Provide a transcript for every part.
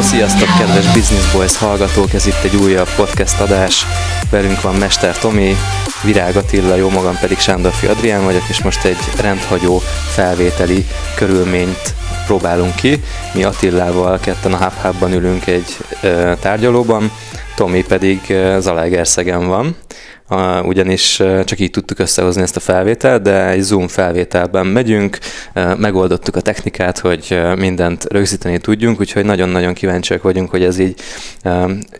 No, sziasztok, kedves Business Boys hallgatók! Ez itt egy újabb podcast adás. Velünk van Mester Tomi, Virág Attila, jó magam pedig Sándorfi Adrián vagyok, és most egy rendhagyó felvételi körülményt próbálunk ki. Mi Attilával ketten a hub ülünk egy ö, tárgyalóban, Tomi pedig Zalaegerszegen van ugyanis csak így tudtuk összehozni ezt a felvételt, de egy Zoom felvételben megyünk, megoldottuk a technikát, hogy mindent rögzíteni tudjunk, úgyhogy nagyon-nagyon kíváncsiak vagyunk, hogy ez így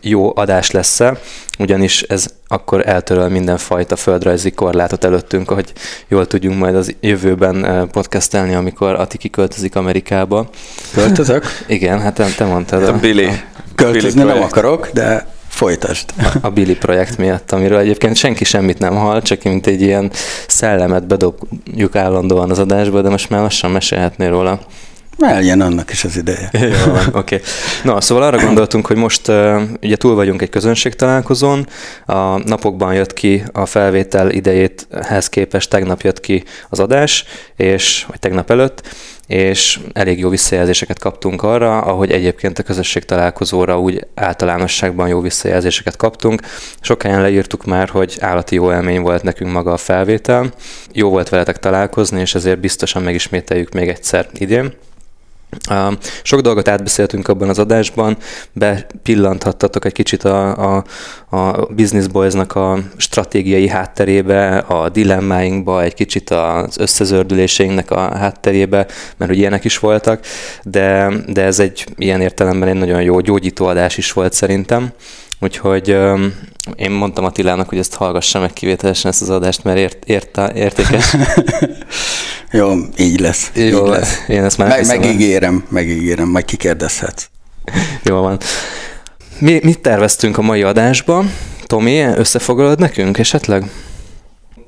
jó adás lesz-e, ugyanis ez akkor eltöröl mindenfajta földrajzi korlátot előttünk, hogy jól tudjunk majd az jövőben podcastelni, amikor Ati kiköltözik Amerikába. Költözök? Igen, hát te, te mondtad. A Billy. Költözni Billy nem akarok, de Folytasd. A Billy projekt miatt, amiről egyébként senki semmit nem hall, csak mint egy ilyen szellemet bedobjuk állandóan az adásba, de most már lassan mesélhetnél róla. Eljön annak is az ideje. Jó oké. Okay. Na, szóval arra gondoltunk, hogy most uh, ugye túl vagyunk egy közönség találkozón, a napokban jött ki a felvétel idejéthez képest, tegnap jött ki az adás, és, vagy tegnap előtt, és elég jó visszajelzéseket kaptunk arra, ahogy egyébként a közösség találkozóra úgy általánosságban jó visszajelzéseket kaptunk. Sokáján leírtuk már, hogy állati jó élmény volt nekünk maga a felvétel. Jó volt veletek találkozni, és ezért biztosan megismételjük még egyszer idén. Sok dolgot átbeszéltünk abban az adásban, bepillanthattatok egy kicsit a, a, a Business Boys-nak a stratégiai hátterébe, a dilemmáinkba, egy kicsit az összezördüléseinknek a hátterébe, mert ugye ilyenek is voltak, de, de ez egy ilyen értelemben egy nagyon jó gyógyító adás is volt szerintem. Úgyhogy um, én mondtam Attilának, hogy ezt hallgassa meg kivételesen ezt az adást, mert ért, ért, értékes. Jó, így lesz. Jó, így lesz. Én ezt már meg, megígérem, megígérem, majd kikérdezhetsz. Jó van. Mi, mit terveztünk a mai adásba? Tomi, összefoglalod nekünk esetleg?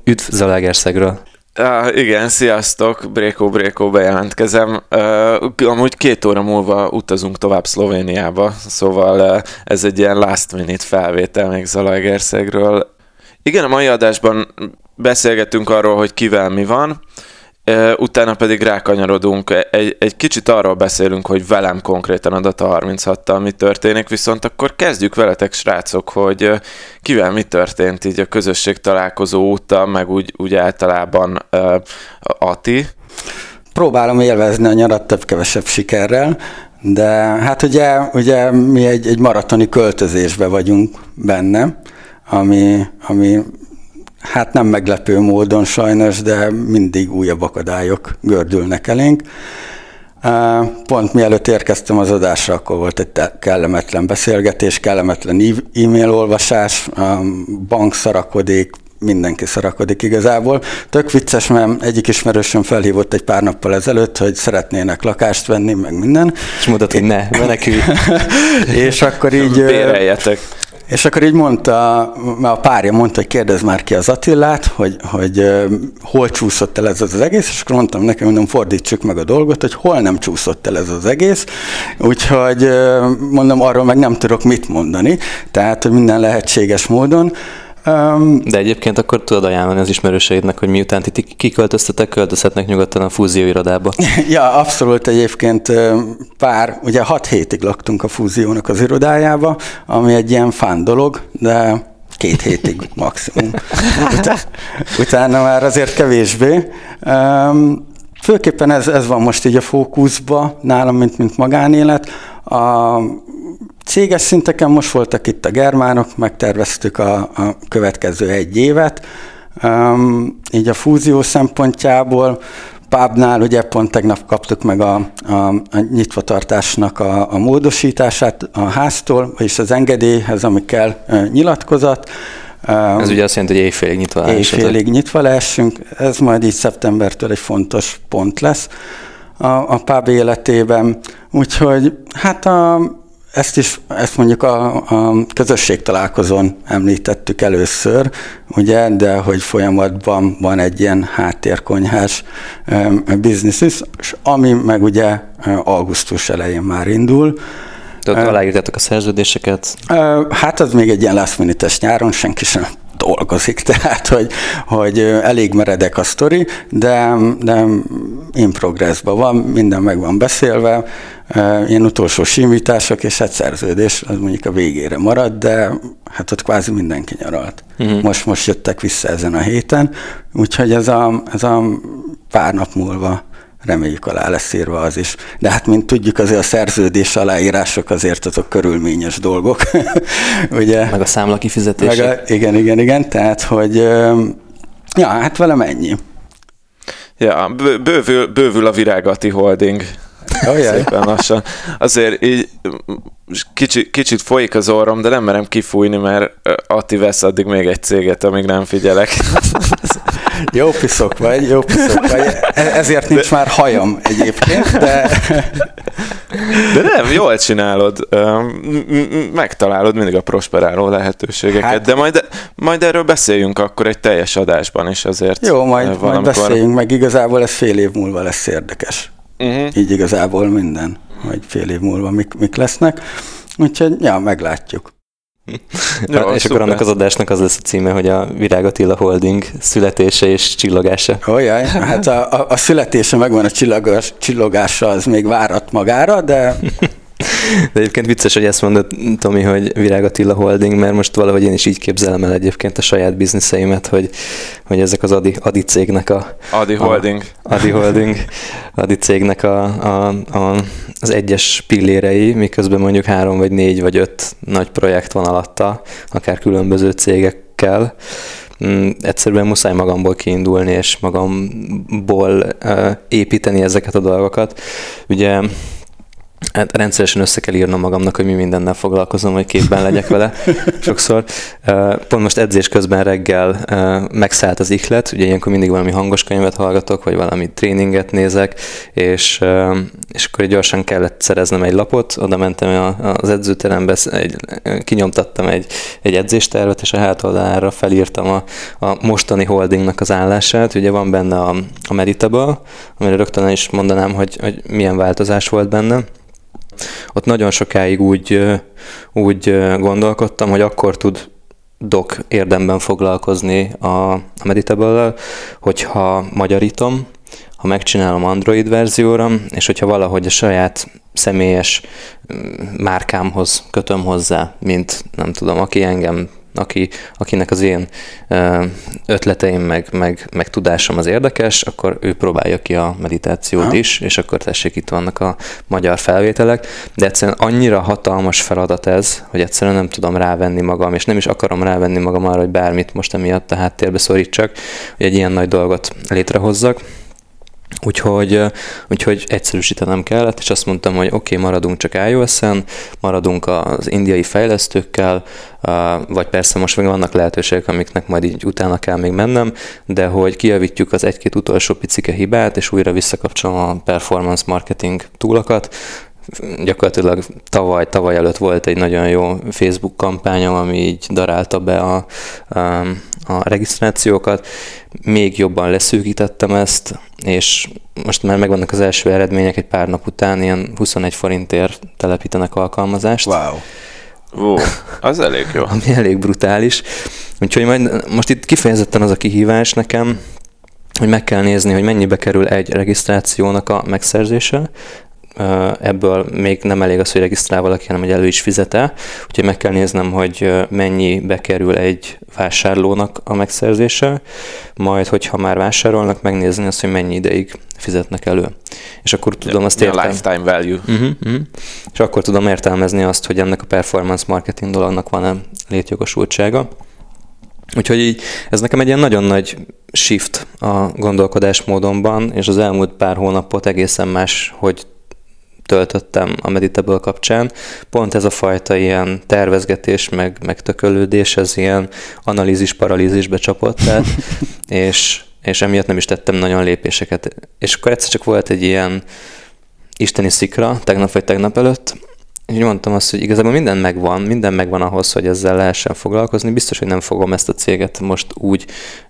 Üdv Zalaegerszegről. Uh, igen, sziasztok, Brékó Brékó bejelentkezem. Uh, amúgy két óra múlva utazunk tovább Szlovéniába, szóval uh, ez egy ilyen last minute felvétel még Zalaegerszegről. Igen, a mai adásban beszélgettünk arról, hogy kivel mi van, utána pedig rákanyarodunk, egy, egy kicsit arról beszélünk, hogy velem konkrétan a 36-tal mi történik, viszont akkor kezdjük veletek, srácok, hogy kivel mi történt így a közösség találkozó óta, meg úgy, úgy általában uh, Ati. Próbálom élvezni a nyarat több-kevesebb sikerrel, de hát ugye, ugye mi egy, egy maratoni költözésbe vagyunk benne, ami, ami hát nem meglepő módon sajnos, de mindig újabb akadályok gördülnek elénk. Pont mielőtt érkeztem az adásra, akkor volt egy kellemetlen beszélgetés, kellemetlen e-mail olvasás, bank szarakodik, mindenki szarakodik igazából. Tök vicces, mert egyik ismerősöm felhívott egy pár nappal ezelőtt, hogy szeretnének lakást venni, meg minden. És mondod, hogy ne, menekülj. és akkor így... Béreljetek. És akkor így mondta, a párja mondta, hogy kérdez már ki az Attillát, hogy, hogy hol csúszott el ez az egész, és akkor mondtam neki, mondom, fordítsuk meg a dolgot, hogy hol nem csúszott el ez az egész, úgyhogy mondom, arról meg nem tudok mit mondani, tehát, hogy minden lehetséges módon. Um, De egyébként akkor tudod ajánlani az ismerőseidnek, hogy miután ti kiköltöztetek, költözhetnek nyugodtan a fúzióirodába. ja, abszolút egyébként pár, ugye hat hétig laktunk a fúziónak az irodájába, ami egy ilyen fán dolog, de két hétig maximum. Ut- utána már azért kevésbé. Um, főképpen ez, ez van most így a fókuszba nálam, mint, mint magánélet. A Céges szinteken most voltak itt a germánok, megterveztük a, a következő egy évet, um, így a fúzió szempontjából, Pábnál ugye pont tegnap kaptuk meg a, a, a nyitvatartásnak a, a módosítását a háztól, és az engedélyhez, ami kell nyilatkozat. Ez ugye azt jelenti, hogy éjfélig nyitva lehessünk. Éjfélig nyitva lehessünk, ez majd így szeptembertől egy fontos pont lesz a, a PÁB életében. Úgyhogy hát a, ezt is, ezt mondjuk a, a találkozón említettük először, ugye, de hogy folyamatban van egy ilyen háttérkonyhás biznisz, ami meg ugye augusztus elején már indul. Tehát aláírtátok a szerződéseket? Hát az még egy ilyen last nyáron, senki sem dolgozik, tehát hogy, hogy elég meredek a sztori, de, de in progressban van, minden meg van beszélve, ilyen utolsó simítások, és hát szerződés, az mondjuk a végére marad, de hát ott kvázi mindenki nyaralt. Uh-huh. Most, most jöttek vissza ezen a héten, úgyhogy ez a, ez a pár nap múlva reméljük alá lesz írva az is. De hát, mint tudjuk, azért a szerződés aláírások azért azok körülményes dolgok. Ugye? Meg a számla kifizetés. igen, igen, igen, tehát, hogy ja, hát velem ennyi. Ja, bővül, bővül a virágati holding. Oh, Szépen lassan. Azért így kicsit, kicsit folyik az orrom, de nem merem kifújni, mert Ati vesz addig még egy céget, amíg nem figyelek. Jó piszok vagy, jó piszok vagy. E- ezért nincs de... már hajam egyébként, de... De nem, jól csinálod. Megtalálod mindig a prosperáló lehetőségeket, hát... de majd, majd erről beszéljünk akkor egy teljes adásban is azért. Jó, majd, valamikor... majd beszéljünk, meg igazából ez fél év múlva lesz érdekes. Uh-huh. Így igazából minden, hogy fél év múlva mik, mik lesznek. Úgyhogy, ja, meglátjuk. Jó, és szuper. akkor annak az adásnak az lesz a címe, hogy a Virág Attila Holding születése és csillogása. Olyaj, hát a, a, a születése megvan, a csillogás, csillogása az még várat magára, de De egyébként vicces, hogy ezt mondod, Tomi, hogy Virág Attila Holding, mert most valahogy én is így képzelem el egyébként a saját bizniszeimet, hogy, hogy ezek az Adi, Adi cégnek a... Adi Holding. A, Adi Holding. Adi cégnek a, a, a, az egyes pillérei, miközben mondjuk három vagy négy vagy öt nagy projekt van alatta, akár különböző cégekkel, mm, egyszerűen muszáj magamból kiindulni, és magamból építeni ezeket a dolgokat. Ugye Hát rendszeresen össze kell írnom magamnak, hogy mi mindennel foglalkozom, hogy képben legyek vele sokszor. Pont most edzés közben reggel megszállt az ihlet, ugye ilyenkor mindig valami hangos könyvet hallgatok, vagy valami tréninget nézek, és, és akkor gyorsan kellett szereznem egy lapot, oda mentem az edzőterembe, egy, kinyomtattam egy, egy edzéstervet, és a hátoldalára felírtam a, a mostani holdingnak az állását. Ugye van benne a, a Meditable, amire rögtön is mondanám, hogy, hogy milyen változás volt benne. Ott nagyon sokáig úgy, úgy gondolkodtam, hogy akkor tud dok érdemben foglalkozni a, a meditable hogyha magyarítom, ha megcsinálom Android verzióra, és hogyha valahogy a saját személyes márkámhoz kötöm hozzá, mint nem tudom, aki engem aki, akinek az én ötleteim meg, meg, meg tudásom az érdekes, akkor ő próbálja ki a meditációt ha. is, és akkor tessék, itt vannak a magyar felvételek, de egyszerűen annyira hatalmas feladat ez, hogy egyszerűen nem tudom rávenni magam, és nem is akarom rávenni magam arra, hogy bármit most emiatt a háttérbe szorítsak, hogy egy ilyen nagy dolgot létrehozzak. Úgyhogy, úgyhogy egyszerűsítenem kellett, és azt mondtam, hogy oké, okay, maradunk csak iOS-en, maradunk az indiai fejlesztőkkel, vagy persze most még vannak lehetőségek, amiknek majd így utána kell még mennem, de hogy kijavítjuk az egy-két utolsó picike hibát, és újra visszakapcsolom a performance marketing túlokat, gyakorlatilag tavaly, tavaly előtt volt egy nagyon jó Facebook kampányom, ami így darálta be a, a, a regisztrációkat. Még jobban leszűkítettem ezt, és most már megvannak az első eredmények egy pár nap után, ilyen 21 forintért telepítenek alkalmazást. Wow. Ó, az elég jó. Ami elég brutális. Úgyhogy majd most itt kifejezetten az a kihívás nekem, hogy meg kell nézni, hogy mennyibe kerül egy regisztrációnak a megszerzése, ebből még nem elég az, hogy regisztrál valaki, hanem hogy elő is fizete, úgyhogy meg kell néznem, hogy mennyi bekerül egy vásárlónak a megszerzése, majd, hogyha már vásárolnak, megnézni azt, hogy mennyi ideig fizetnek elő. És akkor tudom azt értelmezni. lifetime value. Uh-huh, uh-huh. És akkor tudom értelmezni azt, hogy ennek a performance marketing dolognak van-e létjogosultsága. Úgyhogy így, ez nekem egy ilyen nagyon nagy shift a gondolkodásmódomban, és az elmúlt pár hónapot egészen más, hogy töltöttem a Meditable kapcsán. Pont ez a fajta ilyen tervezgetés, meg, meg tökölődés, ez ilyen analízis paralízisbe csapott, tehát, és, és emiatt nem is tettem nagyon lépéseket. És akkor egyszer csak volt egy ilyen isteni szikra, tegnap vagy tegnap előtt, így mondtam azt, hogy igazából minden megvan, minden megvan ahhoz, hogy ezzel lehessen foglalkozni. Biztos, hogy nem fogom ezt a céget most úgy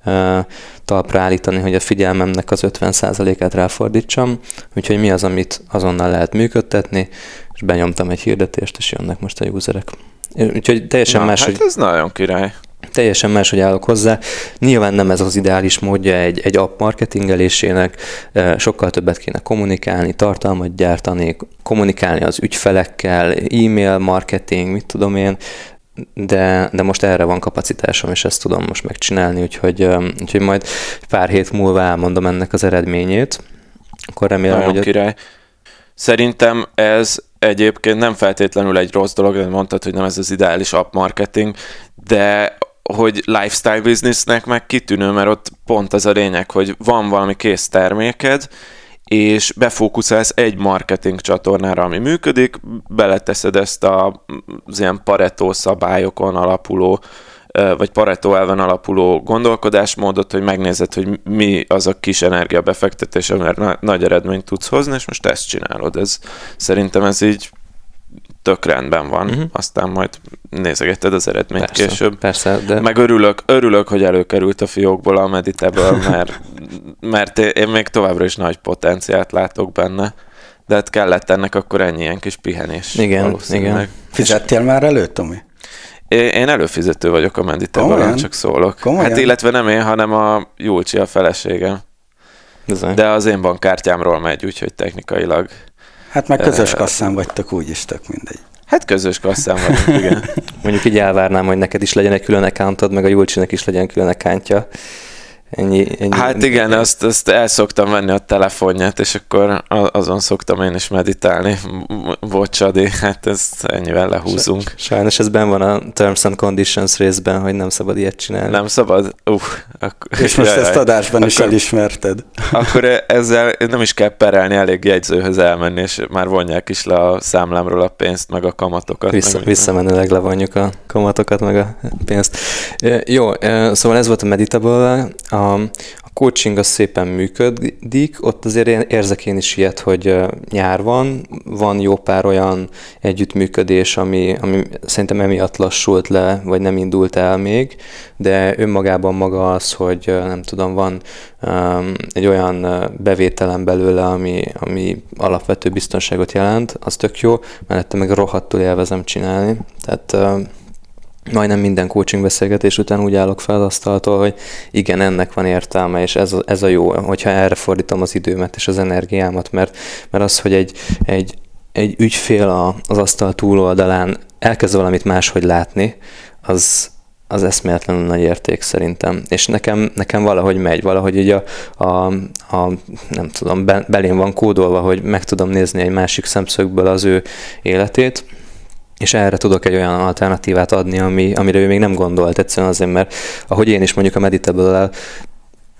uh, talpra állítani, hogy a figyelmemnek az 50%-át ráfordítsam, úgyhogy mi az, amit azonnal lehet működtetni, és benyomtam egy hirdetést, és jönnek most a userek. Úgyhogy teljesen Na, más, hát hogy... ez nagyon király. Teljesen más, hogy állok hozzá. Nyilván nem ez az ideális módja egy, egy app marketingelésének, sokkal többet kéne kommunikálni, tartalmat gyártani, kommunikálni az ügyfelekkel, e-mail marketing, mit tudom én, de, de most erre van kapacitásom, és ezt tudom most megcsinálni, úgyhogy, úgyhogy majd pár hét múlva elmondom ennek az eredményét. Akkor remélem, Nagyon hogy... király. Szerintem ez egyébként nem feltétlenül egy rossz dolog, de mondtad, hogy nem ez az ideális app marketing, de hogy lifestyle businessnek meg kitűnő, mert ott pont az a lényeg, hogy van valami kész terméked, és befókuszálsz egy marketing csatornára, ami működik, beleteszed ezt a, az ilyen Pareto szabályokon alapuló, vagy Pareto elven alapuló gondolkodásmódot, hogy megnézed, hogy mi az a kis energiabefektetés, amivel nagy eredményt tudsz hozni, és most ezt csinálod. Ez, szerintem ez így tök rendben van, uh-huh. aztán majd nézegeted az eredményt persze, később. Persze, de... Meg örülök, örülök, hogy előkerült a fiókból a Meditable, mert, mert én még továbbra is nagy potenciált látok benne. De hát kellett ennek akkor ennyi ilyen kis pihenés. Igen, igen. Fizettél már elő, Tomi? Én előfizető vagyok a Meditable, csak szólok. Komolyan? Hát illetve nem én, hanem a Julcsi, a feleségem. Bizony. De az én bankkártyámról megy, úgyhogy technikailag Hát meg közös kasszán vagytok, úgyis tök mindegy. Hát közös kasszán vagyunk, igen. Mondjuk így elvárnám, hogy neked is legyen egy külön accountod, meg a Julcsinek is legyen külön accountja. Ennyi, ennyi. Hát igen, azt, azt el szoktam venni a telefonját, és akkor azon szoktam én is meditálni. Bocsadi, hát ezt ennyivel lehúzunk. Sajnos ez ben van a Terms and Conditions részben, hogy nem szabad ilyet csinálni. Nem szabad? Uh, akkor, és most jaj, ezt adásban akkor, is elismerted. Akkor ezzel nem is kell perelni, elég jegyzőhöz elmenni, és már vonják is le a számlámról a pénzt, meg a kamatokat. Vissza, meg visszamenőleg levonjuk a kamatokat, meg a pénzt. Jó, szóval ez volt a Meditable. A a coaching az szépen működik, ott azért érzek én is ilyet, hogy nyár van, van jó pár olyan együttműködés, ami, ami szerintem emiatt lassult le, vagy nem indult el még, de önmagában maga az, hogy nem tudom, van um, egy olyan bevételem belőle, ami, ami alapvető biztonságot jelent, az tök jó, mellette meg rohadtul élvezem csinálni, tehát majdnem minden coaching beszélgetés után úgy állok fel az asztaltól, hogy igen, ennek van értelme, és ez a, ez a jó, hogyha erre fordítom az időmet és az energiámat, mert, mert az, hogy egy, egy, egy ügyfél az asztal túloldalán elkezd valamit máshogy látni, az, az eszméletlenül nagy érték szerintem. És nekem, nekem valahogy megy, valahogy így a, a, a nem tudom, belém van kódolva, hogy meg tudom nézni egy másik szemszögből az ő életét, és erre tudok egy olyan alternatívát adni, ami, amire ő még nem gondolt egyszerűen azért, mert ahogy én is mondjuk a meditable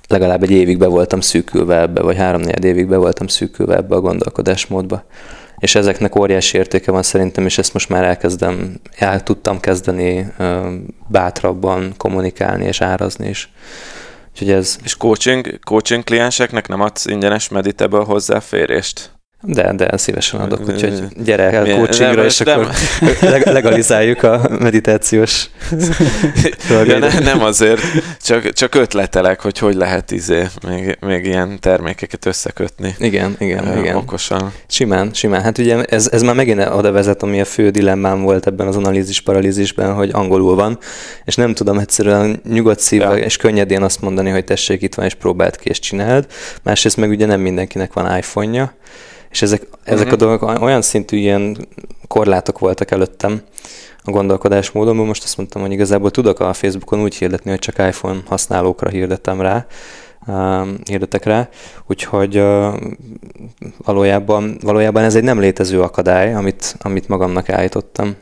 legalább egy évig be voltam szűkülve ebbe, vagy három-négy évig be voltam szűkülve ebbe a gondolkodásmódba. És ezeknek óriási értéke van szerintem, és ezt most már elkezdem, el tudtam kezdeni bátrabban kommunikálni és árazni is. Úgyhogy ez... És coaching, coaching klienseknek nem adsz ingyenes meditable hozzáférést? De, de szívesen adok, úgyhogy gyere el coachingra, nem, és nem. akkor legalizáljuk a meditációs ja, ne, Nem azért, csak, csak ötletelek, hogy hogy lehet izé, még, még ilyen termékeket összekötni. Igen, igen, uh, igen. Okosan. Simán, simán. Hát ugye ez, ez már megint oda vezet, ami a fő dilemmám volt ebben az analízis paralízisben, hogy angolul van, és nem tudom egyszerűen nyugodt szívvel ja. és könnyedén azt mondani, hogy tessék, itt van, és próbáld ki, és csináld. Másrészt meg ugye nem mindenkinek van iPhone-ja, és ezek, ezek uh-huh. a dolgok olyan szintű ilyen korlátok voltak előttem a gondolkodásmódomban. Most azt mondtam, hogy igazából tudok a Facebookon úgy hirdetni, hogy csak iPhone használókra hirdetem rá, uh, hirdetek rá, úgyhogy uh, valójában, valójában ez egy nem létező akadály, amit, amit magamnak állítottam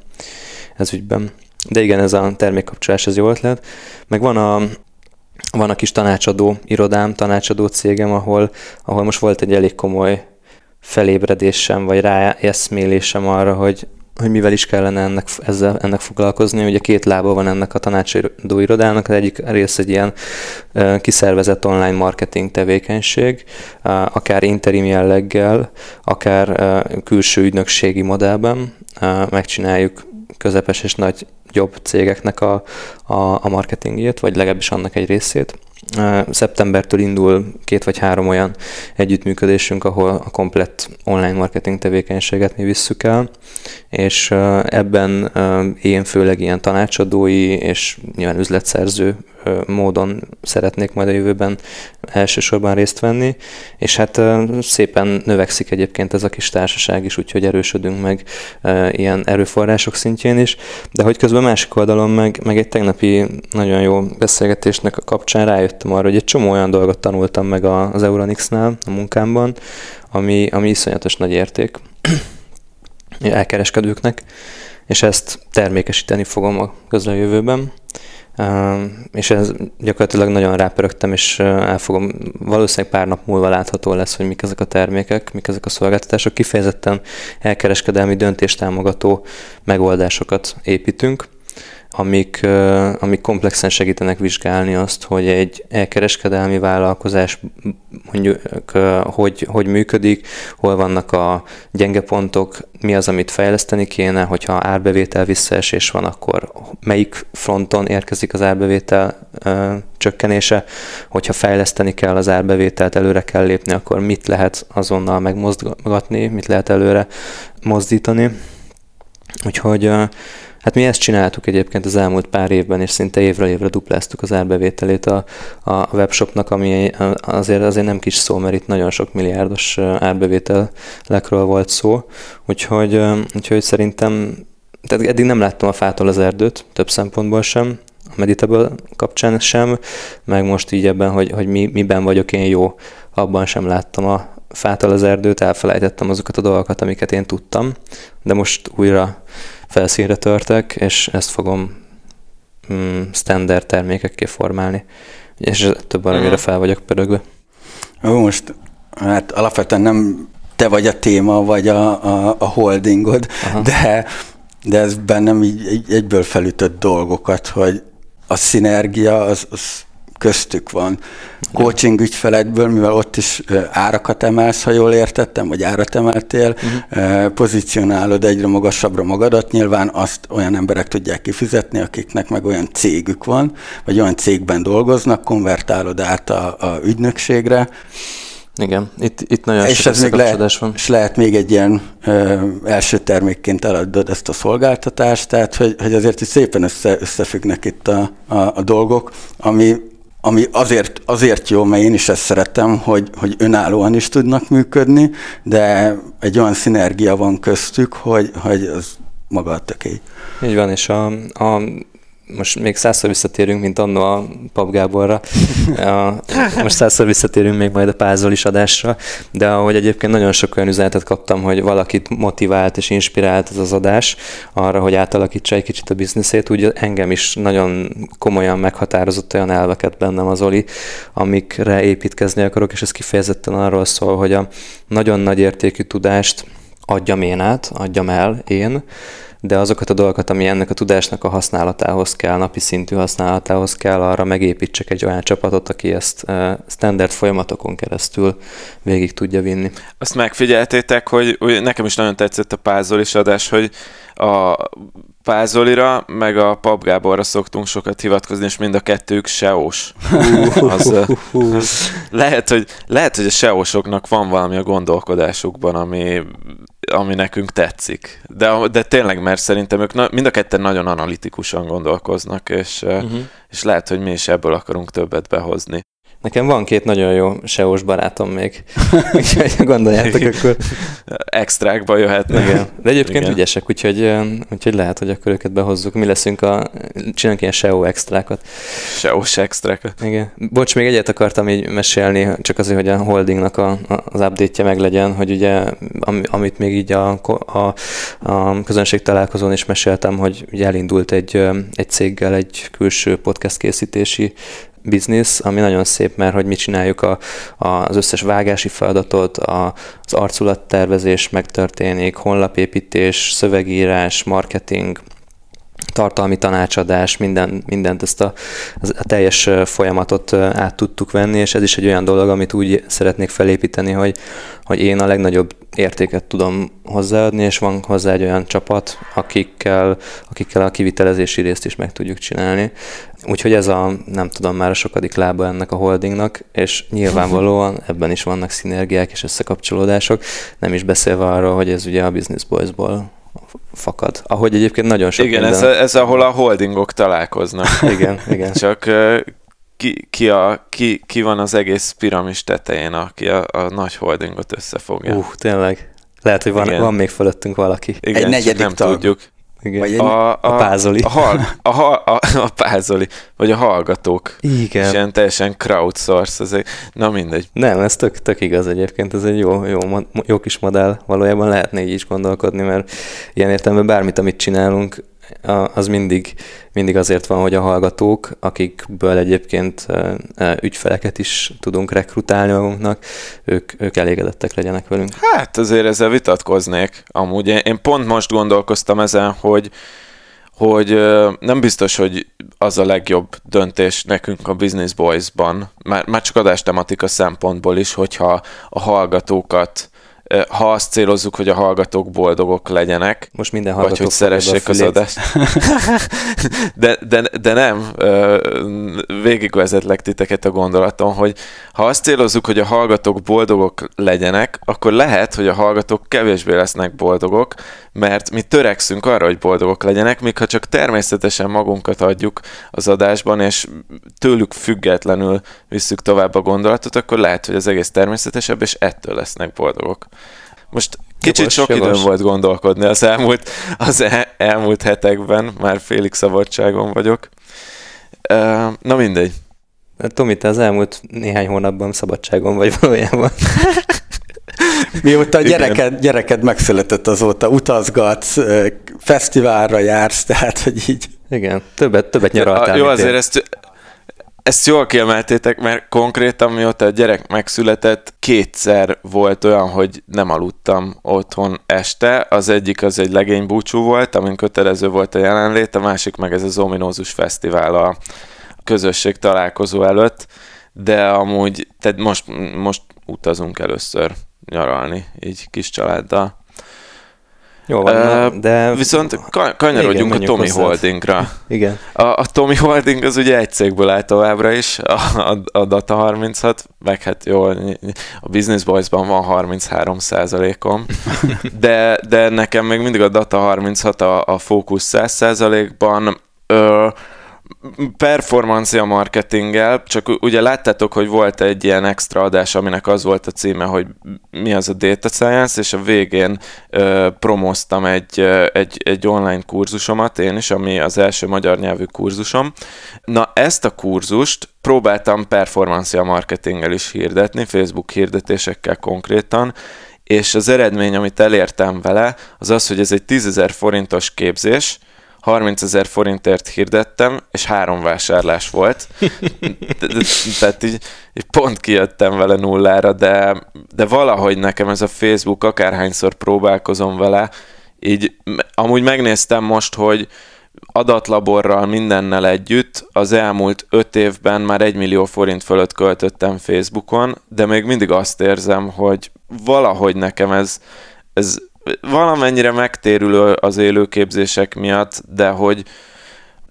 ez ügyben. De igen, ez a termékkapcsolás, ez jó ötlet. Meg van a, van a kis tanácsadó irodám, tanácsadó cégem, ahol, ahol most volt egy elég komoly felébredésem, vagy ráeszmélésem arra, hogy, hogy mivel is kellene ennek, ezzel, ennek foglalkozni. Ugye két lába van ennek a tanácsadó irodának, az egyik rész egy ilyen kiszervezett online marketing tevékenység, akár interim jelleggel, akár külső ügynökségi modellben megcsináljuk közepes és nagy jobb cégeknek a, a, a marketingjét, vagy legalábbis annak egy részét. Szeptembertől indul két vagy három olyan együttműködésünk, ahol a komplett online marketing tevékenységet mi visszük el, és ebben én főleg ilyen tanácsadói és nyilván üzletszerző módon szeretnék majd a jövőben elsősorban részt venni, és hát szépen növekszik egyébként ez a kis társaság is, úgyhogy erősödünk meg ilyen erőforrások szintjén is, de hogy közben másik oldalon meg, meg egy tegnapi nagyon jó beszélgetésnek a kapcsán rájöttem arra, hogy egy csomó olyan dolgot tanultam meg az Euronix-nál a munkámban, ami, ami iszonyatos nagy érték elkereskedőknek, és ezt termékesíteni fogom a közeljövőben és ez gyakorlatilag nagyon rápörögtem, és el fogom, valószínűleg pár nap múlva látható lesz, hogy mik ezek a termékek, mik ezek a szolgáltatások. Kifejezetten elkereskedelmi döntéstámogató megoldásokat építünk, amik, amik komplexen segítenek vizsgálni azt, hogy egy elkereskedelmi vállalkozás mondjuk, hogy, hogy működik, hol vannak a gyenge pontok, mi az, amit fejleszteni kéne, hogyha árbevétel visszaesés van, akkor melyik fronton érkezik az árbevétel ö, csökkenése, hogyha fejleszteni kell az árbevételt, előre kell lépni, akkor mit lehet azonnal megmozgatni, mit lehet előre mozdítani. Úgyhogy Hát mi ezt csináltuk egyébként az elmúlt pár évben, és szinte évről évre dupláztuk az árbevételét a, a webshopnak, ami azért, azért nem kis szó, mert itt nagyon sok milliárdos árbevételekről volt szó, úgyhogy, úgyhogy szerintem, tehát eddig nem láttam a fától az erdőt, több szempontból sem, a Meditable kapcsán sem, meg most így ebben, hogy, hogy mi, miben vagyok én jó, abban sem láttam a fától az erdőt, elfelejtettem azokat a dolgokat, amiket én tudtam, de most újra felszínre törtek, és ezt fogom mm, standard termékekké formálni. És több valamire fel vagyok pörögve. Ó, most hát alapvetően nem te vagy a téma, vagy a, a, a holdingod, Aha. de, de ez bennem így egyből felütött dolgokat, hogy a szinergia az, az köztük van. Coaching ügyfeledből, mivel ott is árakat emelsz, ha jól értettem, vagy árat emeltél, uh-huh. pozícionálod egyre magasabbra magadat, nyilván azt olyan emberek tudják kifizetni, akiknek meg olyan cégük van, vagy olyan cégben dolgoznak, konvertálod át a, a ügynökségre, igen, itt, itt nagyon és sok még lehet, van. És lehet még egy ilyen ö, első termékként eladod ezt a szolgáltatást, tehát hogy, hogy azért itt szépen össze, összefüggnek itt a, a, a dolgok, ami ami azért, azért jó, mert én is ezt szeretem, hogy, hogy önállóan is tudnak működni, de egy olyan szinergia van köztük, hogy, hogy az maga a töké. Így van, és a, a most még százszor visszatérünk, mint annó a Pap Gáborra. most százszor visszatérünk még majd a Pázolis adásra, de ahogy egyébként nagyon sok olyan üzenetet kaptam, hogy valakit motivált és inspirált ez az adás arra, hogy átalakítsa egy kicsit a bizniszét, úgy engem is nagyon komolyan meghatározott olyan elveket bennem az Oli, amikre építkezni akarok, és ez kifejezetten arról szól, hogy a nagyon nagy értékű tudást adjam én át, adjam el én, de azokat a dolgokat, ami ennek a tudásnak a használatához kell, napi szintű használatához kell, arra megépítsek egy olyan csapatot, aki ezt standard folyamatokon keresztül végig tudja vinni. Azt megfigyeltétek, hogy, hogy nekem is nagyon tetszett a Pázolis adás, hogy a Pázolira, meg a Pap Gáborra szoktunk sokat hivatkozni, és mind a kettők seós. Az, lehet, hogy, lehet, hogy a seósoknak van valami a gondolkodásukban, ami ami nekünk tetszik. De, de tényleg, mert szerintem ők na, mind a ketten nagyon analitikusan gondolkoznak, és, uh-huh. és lehet, hogy mi is ebből akarunk többet behozni. Nekem van két nagyon jó SEO-s barátom még, úgyhogy gondoljátok, akkor... Extrákba jöhetnek. Igen. De egyébként Igen. ügyesek, úgyhogy, úgyhogy lehet, hogy akkor őket behozzuk. Mi leszünk a... Csinálunk ilyen SEO extrákat. SEO-s extrákat. Igen. Bocs, még egyet akartam így mesélni, csak azért, hogy a holdingnak a, az update-je meg legyen, hogy ugye, amit még így a, a, a közönség találkozón is meséltem, hogy ugye elindult egy, egy céggel egy külső podcast készítési biznisz, ami nagyon szép, mert hogy mi csináljuk a, a, az összes vágási feladatot, a, az arculattervezés megtörténik, honlapépítés, szövegírás, marketing, tartalmi tanácsadás, minden, mindent, ezt a, a teljes folyamatot át tudtuk venni, és ez is egy olyan dolog, amit úgy szeretnék felépíteni, hogy, hogy én a legnagyobb értéket tudom hozzáadni, és van hozzá egy olyan csapat, akikkel, akikkel a kivitelezési részt is meg tudjuk csinálni. Úgyhogy ez a, nem tudom, már a sokadik lába ennek a holdingnak, és nyilvánvalóan ebben is vannak szinergiák és összekapcsolódások, nem is beszélve arról, hogy ez ugye a Business Boys-ból fakad. Ahogy egyébként nagyon sok Igen, minden... ez, ez ahol a holdingok találkoznak. igen, igen. Csak ki, ki, a, ki, ki van az egész piramis tetején, aki a, a nagy holdingot összefogja. Uh, tényleg. Lehet, hogy van, van még fölöttünk valaki. Igen, Egy negyedik nem tag. tudjuk. Igen. Vagy egy- a, a, a pázoli. A, hal, a, hal, a, a pázoli, vagy a hallgatók. Igen. És ilyen teljesen crowdsource. Egy, na mindegy. Nem, ez tök, tök igaz egyébként, ez egy jó, jó, jó kis modell, valójában lehetne így is gondolkodni, mert ilyen értelemben bármit, amit csinálunk, az mindig, mindig azért van, hogy a hallgatók, akikből egyébként ügyfeleket is tudunk rekrutálni magunknak, ők, ők elégedettek legyenek velünk. Hát azért ezzel vitatkoznék. Amúgy én, pont most gondolkoztam ezen, hogy hogy nem biztos, hogy az a legjobb döntés nekünk a Business Boys-ban, már, már csak adás tematika szempontból is, hogyha a hallgatókat, ha azt célozzuk, hogy a hallgatók boldogok legyenek, Most minden vagy hallgató hogy szeressék az adást. de, de, de nem, végigvezetlek titeket a gondolaton, hogy ha azt célozzuk, hogy a hallgatók boldogok legyenek, akkor lehet, hogy a hallgatók kevésbé lesznek boldogok, mert mi törekszünk arra, hogy boldogok legyenek, míg ha csak természetesen magunkat adjuk az adásban, és tőlük függetlenül visszük tovább a gondolatot, akkor lehet, hogy az egész természetesebb, és ettől lesznek boldogok. Most kicsit Jogos, sok időm volt gondolkodni az elmúlt, az el, elmúlt hetekben, már félig szabadságon vagyok. Na mindegy. Tomi, te az elmúlt néhány hónapban szabadságon vagy valójában. Mióta a gyereked, gyereked megszületett azóta, utazgatsz, fesztiválra jársz, tehát, hogy így... Igen, többet, többet nyaraltál. A, jó, mint én. azért ezt, ezt jól kiemeltétek, mert konkrétan mióta a gyerek megszületett, kétszer volt olyan, hogy nem aludtam otthon este. Az egyik az egy legénybúcsú volt, amin kötelező volt a jelenlét, a másik meg ez az ominózus fesztivál a közösség találkozó előtt, de amúgy, tehát most, most utazunk először nyaralni, így kis családdal. Jó van, Ö, de... Viszont ka- kanyarodjunk Igen, a Tommy hozzád. Holdingra. Igen. A, a Tommy Holding az ugye egy cégből áll továbbra is, a, a, a Data 36, meg hát jó, a Business Boys-ban van 33 százalékom, de, de nekem még mindig a Data 36 a, a fókusz 100 százalékban. Performancia marketinggel, csak ugye láttátok, hogy volt egy ilyen extra adás, aminek az volt a címe, hogy mi az a data science, és a végén ö, promóztam egy, egy, egy online kurzusomat, én is, ami az első magyar nyelvű kurzusom. Na ezt a kurzust próbáltam performancia marketinggel is hirdetni, Facebook hirdetésekkel konkrétan, és az eredmény, amit elértem vele, az az, hogy ez egy 10.000 forintos képzés, 30 ezer forintért hirdettem, és három vásárlás volt. Tehát így, így pont kijöttem vele nullára, de, de valahogy nekem ez a Facebook, akárhányszor próbálkozom vele, így amúgy megnéztem most, hogy adatlaborral, mindennel együtt az elmúlt öt évben már egy millió forint fölött költöttem Facebookon, de még mindig azt érzem, hogy valahogy nekem ez, ez valamennyire megtérülő az élőképzések miatt, de hogy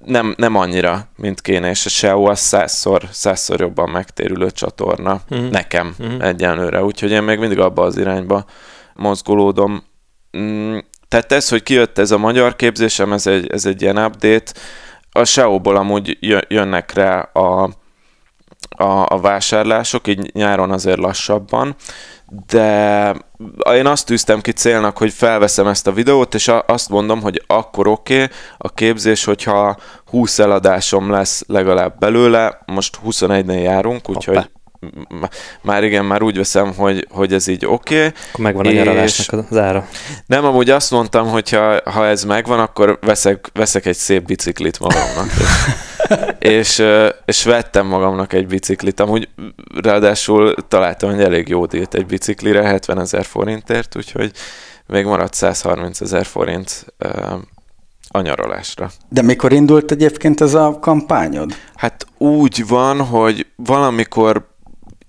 nem, nem annyira, mint kéne, és a SEO az százszor, százszor jobban megtérülő csatorna Mhm. nekem Mhm. egyenlőre, úgyhogy én még mindig abba az irányba mozgolódom. Mm, Tehát ez, hogy kijött ez a magyar képzésem, ez egy, ez egy ilyen update. A SEO-ból amúgy jö- jönnek rá a, a, a vásárlások, így nyáron azért lassabban, de én azt tűztem ki célnak, hogy felveszem ezt a videót, és azt mondom, hogy akkor oké okay, a képzés, hogyha 20 eladásom lesz legalább belőle, most 21-nél járunk, úgyhogy Hoppá. Már igen, már úgy veszem, hogy, hogy ez így oké. Okay. Akkor megvan a És- nyaralásnak az ára. Nem, amúgy azt mondtam, hogy ha, ha ez megvan, akkor veszek, veszek egy szép biciklit magamnak. és, és vettem magamnak egy biciklit. Amúgy ráadásul találtam egy elég jó dílt egy biciklire, 70 ezer forintért, úgyhogy még maradt 130 ezer forint a nyaralásra. De mikor indult egyébként ez a kampányod? Hát úgy van, hogy valamikor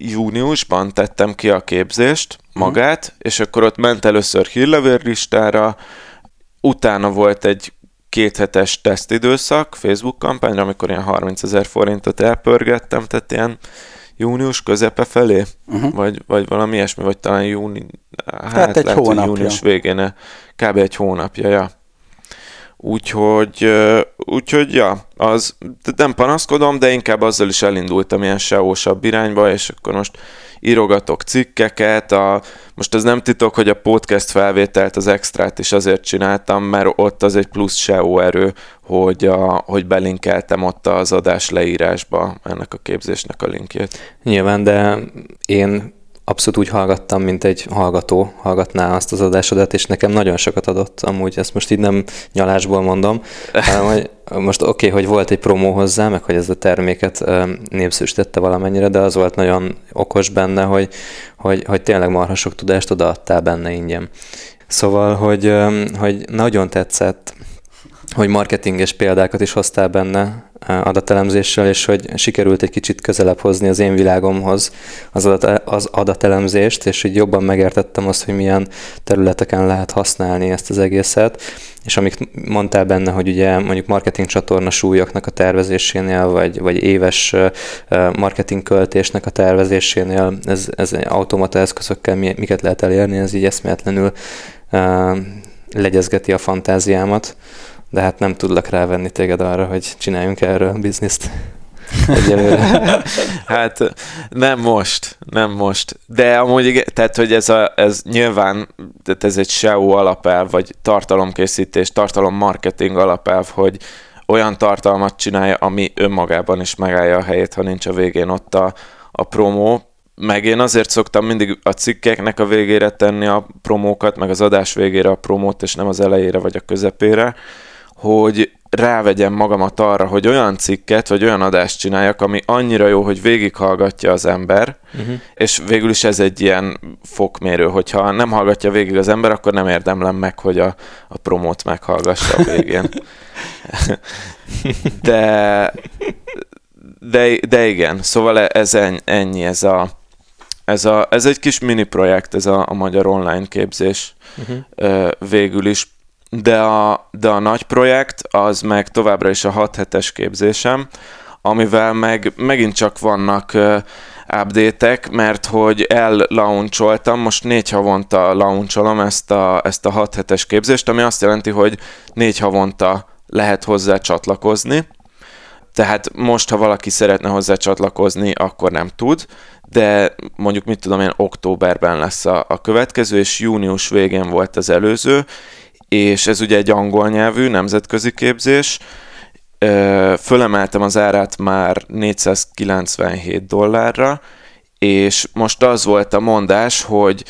júniusban tettem ki a képzést magát, hmm. és akkor ott ment először hírlevérlistára, utána volt egy kéthetes tesztidőszak Facebook kampányra, amikor ilyen 30 ezer forintot elpörgettem, tehát ilyen június közepe felé, uh-huh. vagy, vagy valami ilyesmi, vagy talán júni, hát tehát egy lehet, hónapja. június végén, kb. egy hónapja, ja. Úgyhogy, úgyhogy ja, az nem panaszkodom, de inkább azzal is elindultam ilyen seósabb irányba, és akkor most írogatok cikkeket, a, most ez nem titok, hogy a podcast felvételt, az extrát is azért csináltam, mert ott az egy plusz SEO erő, hogy, a, hogy belinkeltem ott az adás leírásba ennek a képzésnek a linkjét. Nyilván, de én abszolút úgy hallgattam, mint egy hallgató hallgatná azt az adásodat, és nekem nagyon sokat adott, amúgy ezt most így nem nyalásból mondom, hanem hogy most oké, okay, hogy volt egy promó hozzá, meg hogy ez a terméket népszerűsítette valamennyire, de az volt nagyon okos benne, hogy, hogy, hogy tényleg marha sok tudást odaadtál benne ingyen. Szóval, hogy, hogy nagyon tetszett, hogy marketinges példákat is hoztál benne, adatelemzéssel, és hogy sikerült egy kicsit közelebb hozni az én világomhoz az, adat, az adatelemzést, és így jobban megértettem azt, hogy milyen területeken lehet használni ezt az egészet, és amit mondtál benne, hogy ugye mondjuk marketing csatorna súlyoknak a tervezésénél, vagy, vagy éves marketing költésnek a tervezésénél, ez, ez automata eszközökkel miket lehet elérni, ez így eszméletlenül legyezgeti a fantáziámat de hát nem tudlak rávenni téged arra, hogy csináljunk erről bizniszt. Hát nem most, nem most. De amúgy tehát, hogy ez, a, ez nyilván, tehát ez egy SEO alapelv, vagy tartalomkészítés, tartalommarketing alapelv, hogy olyan tartalmat csinálja, ami önmagában is megállja a helyét, ha nincs a végén ott a, a promó. Meg én azért szoktam mindig a cikkeknek a végére tenni a promókat, meg az adás végére a promót, és nem az elejére vagy a közepére, hogy rávegyem magamat arra, hogy olyan cikket, vagy olyan adást csináljak, ami annyira jó, hogy végighallgatja az ember, uh-huh. és végül is ez egy ilyen fokmérő, hogyha nem hallgatja végig az ember, akkor nem érdemlem meg, hogy a, a promót meghallgassa a végén. de, de, de igen, szóval ez ennyi, ez a, ez, a, ez egy kis mini projekt, ez a, a magyar online képzés uh-huh. végül is de a, de a nagy projekt az meg továbbra is a 6 hetes képzésem, amivel meg megint csak vannak uh, update mert hogy ellauncholtam, most négy havonta launcholom ezt a, ezt a 6 hetes képzést, ami azt jelenti, hogy négy havonta lehet hozzá csatlakozni, tehát most, ha valaki szeretne hozzá csatlakozni, akkor nem tud, de mondjuk mit tudom én, októberben lesz a, a következő, és június végén volt az előző, és ez ugye egy angol nyelvű nemzetközi képzés. Fölemeltem az árát már 497 dollárra, és most az volt a mondás, hogy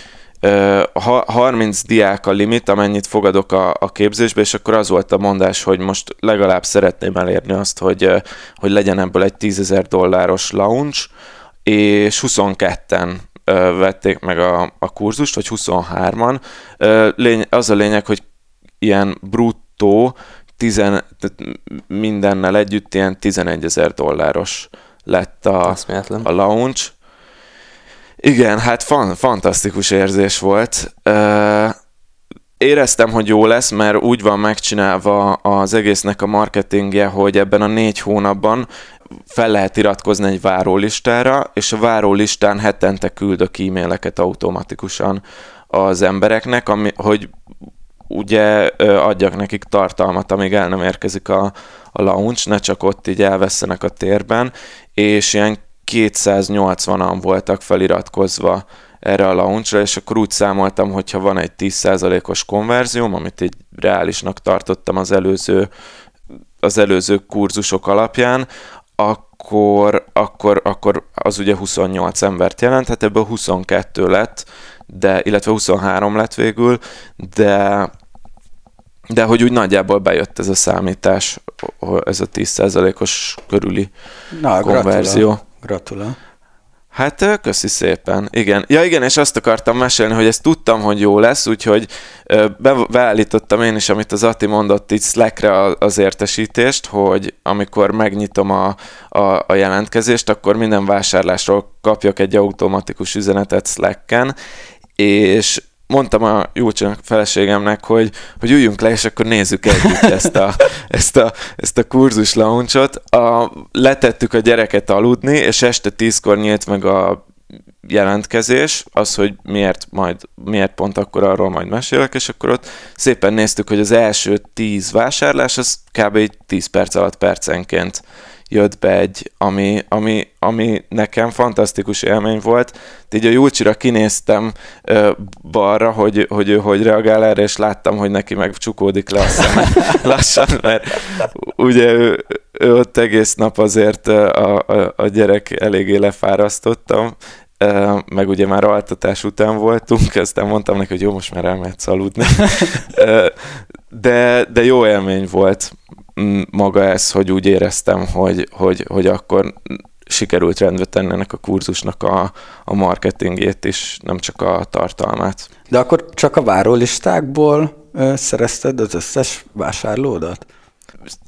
30 diák a limit, amennyit fogadok a, a képzésbe, és akkor az volt a mondás, hogy most legalább szeretném elérni azt, hogy, hogy legyen ebből egy 10 ezer dolláros launch, és 22-en vették meg a, a kurzust, vagy 23-an. Lény, az a lényeg, hogy ilyen bruttó, tizen, mindennel együtt ilyen 11 ezer dolláros lett a, a launch. Igen, hát fan, fantasztikus érzés volt. Éreztem, hogy jó lesz, mert úgy van megcsinálva az egésznek a marketingje, hogy ebben a négy hónapban fel lehet iratkozni egy várólistára, és a várólistán hetente küldök e-maileket automatikusan az embereknek, ami, hogy ugye adjak nekik tartalmat, amíg el nem érkezik a, a launch, ne csak ott így elvesztenek a térben, és ilyen 280-an voltak feliratkozva erre a launchra, és akkor úgy számoltam, hogyha van egy 10%-os konverzióm, amit így reálisnak tartottam az előző, az előző kurzusok alapján, akkor, akkor, akkor az ugye 28 embert jelent, hát ebből 22 lett, de, illetve 23 lett végül, de de hogy úgy nagyjából bejött ez a számítás, ez a 10%-os körüli Na, konverzió. Gratulál. gratulál. Hát köszi szépen. Igen. Ja igen, és azt akartam mesélni, hogy ezt tudtam, hogy jó lesz, úgyhogy be, beállítottam én is, amit az Ati mondott itt Slackre az értesítést, hogy amikor megnyitom a, a, a jelentkezést, akkor minden vásárlásról kapjak egy automatikus üzenetet Slacken, és mondtam a Júlcsának feleségemnek, hogy, hogy üljünk le, és akkor nézzük együtt ezt a, ezt a, ezt a kurzus launchot. A, letettük a gyereket aludni, és este tízkor nyílt meg a jelentkezés, az, hogy miért, majd, miért pont akkor arról majd mesélek, és akkor ott szépen néztük, hogy az első tíz vásárlás, az kb. 10 perc alatt percenként jött be egy, ami, ami, ami nekem fantasztikus élmény volt. Így a Júlcsira kinéztem ö, balra, hogy, hogy ő hogy reagál erre, és láttam, hogy neki meg csukódik le a szeme lassan, mert ugye ő, ő ott egész nap azért a, a, a gyerek eléggé lefárasztottam, meg ugye már altatás után voltunk, aztán mondtam neki, hogy jó, most már elmehetsz aludni. de, de jó élmény volt maga ez, hogy úgy éreztem, hogy, hogy, hogy akkor sikerült rendbe tenni ennek a kurzusnak a, a marketingét is, nem csak a tartalmát. De akkor csak a várólistákból szerezted az összes vásárlódat?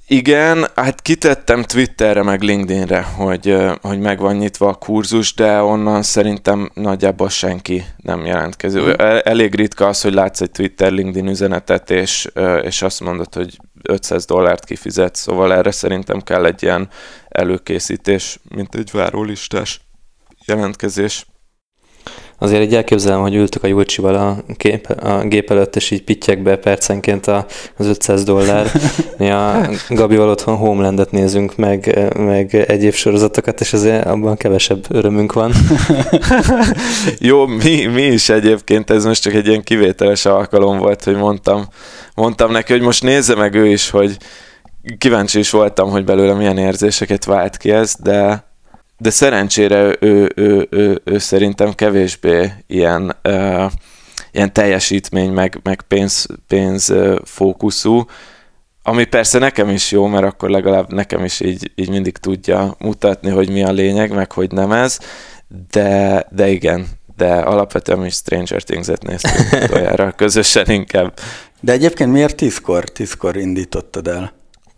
Igen, hát kitettem Twitterre meg LinkedInre, hogy, hogy meg van nyitva a kurzus, de onnan szerintem nagyjából senki nem jelentkező. Mm. Elég ritka az, hogy látsz egy Twitter, LinkedIn üzenetet, és, és azt mondod, hogy 500 dollárt kifizet, szóval erre szerintem kell egy ilyen előkészítés, mint egy várólistás jelentkezés. Azért így elképzelem, hogy ültük a Julcsival a, kép, a gép előtt, és így pittyek be percenként a, az 500 dollár. Mi a Gabival otthon Homelandet nézünk, meg, meg egyéb sorozatokat, és azért abban kevesebb örömünk van. Jó, mi, mi is egyébként, ez most csak egy ilyen kivételes alkalom volt, hogy mondtam, mondtam neki, hogy most nézze meg ő is, hogy kíváncsi is voltam, hogy belőle milyen érzéseket vált ki ez, de de szerencsére ő, ő, ő, ő, ő szerintem kevésbé ilyen, uh, ilyen teljesítmény, meg, meg pénz, pénz fókuszú, ami persze nekem is jó, mert akkor legalább nekem is így, így mindig tudja mutatni, hogy mi a lényeg, meg hogy nem ez, de, de igen, de alapvetően mi Stranger Things-et néztünk olyanra közösen inkább. De egyébként miért tízkor, tízkor indítottad el?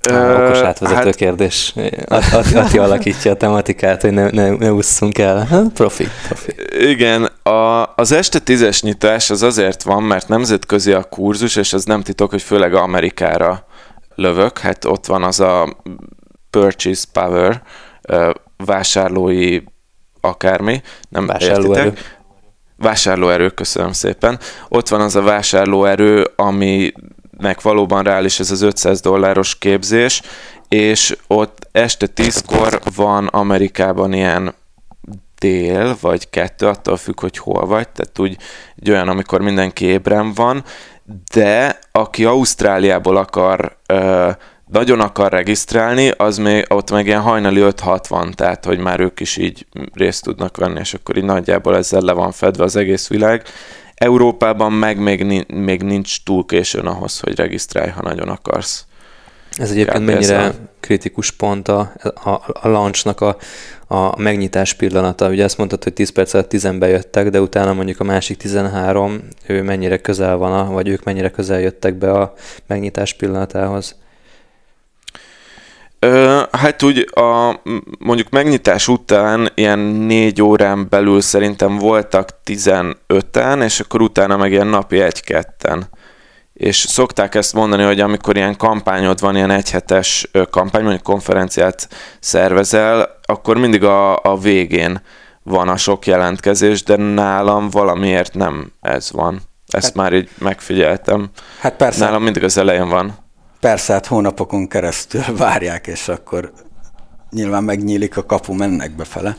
Uh, okos átvezető hát... kérdés. Ati, Ati alakítja a tematikát, hogy ne, ne, ne ússzunk el. Profi, profi. Igen, a, az este tízes nyitás az azért van, mert nemzetközi a kurzus, és az nem titok, hogy főleg Amerikára lövök. Hát ott van az a purchase power, vásárlói akármi. Nem Vásárlóerő. Vásárlóerő, köszönöm szépen. Ott van az a vásárlóerő, ami nek valóban reális ez az 500 dolláros képzés, és ott este 10-kor van Amerikában ilyen dél, vagy kettő, attól függ, hogy hol vagy, tehát úgy egy olyan, amikor mindenki ébren van, de aki Ausztráliából akar, ö, nagyon akar regisztrálni, az még, ott meg ilyen hajnali 5-6 van, tehát hogy már ők is így részt tudnak venni, és akkor így nagyjából ezzel le van fedve az egész világ, Európában meg még, még nincs túl későn ahhoz, hogy regisztrálj, ha nagyon akarsz. Ez egyébként mennyire a... kritikus pont a, a, a launchnak a, a megnyitás pillanata. Ugye azt mondtad, hogy 10 perc alatt 10 bejöttek, de utána mondjuk a másik 13, ő mennyire közel van, a, vagy ők mennyire közel jöttek be a megnyitás pillanatához. Ö, hát úgy a mondjuk megnyitás után ilyen négy órán belül szerintem voltak 15-en, és akkor utána meg ilyen napi egy-ketten. És szokták ezt mondani, hogy amikor ilyen kampányod van, ilyen egyhetes kampány, mondjuk konferenciát szervezel, akkor mindig a, a végén van a sok jelentkezés, de nálam valamiért nem ez van. Ezt hát, már így megfigyeltem. Hát persze. Nálam mindig az elején van. Persze, hát hónapokon keresztül várják, és akkor nyilván megnyílik a kapu, mennek befele.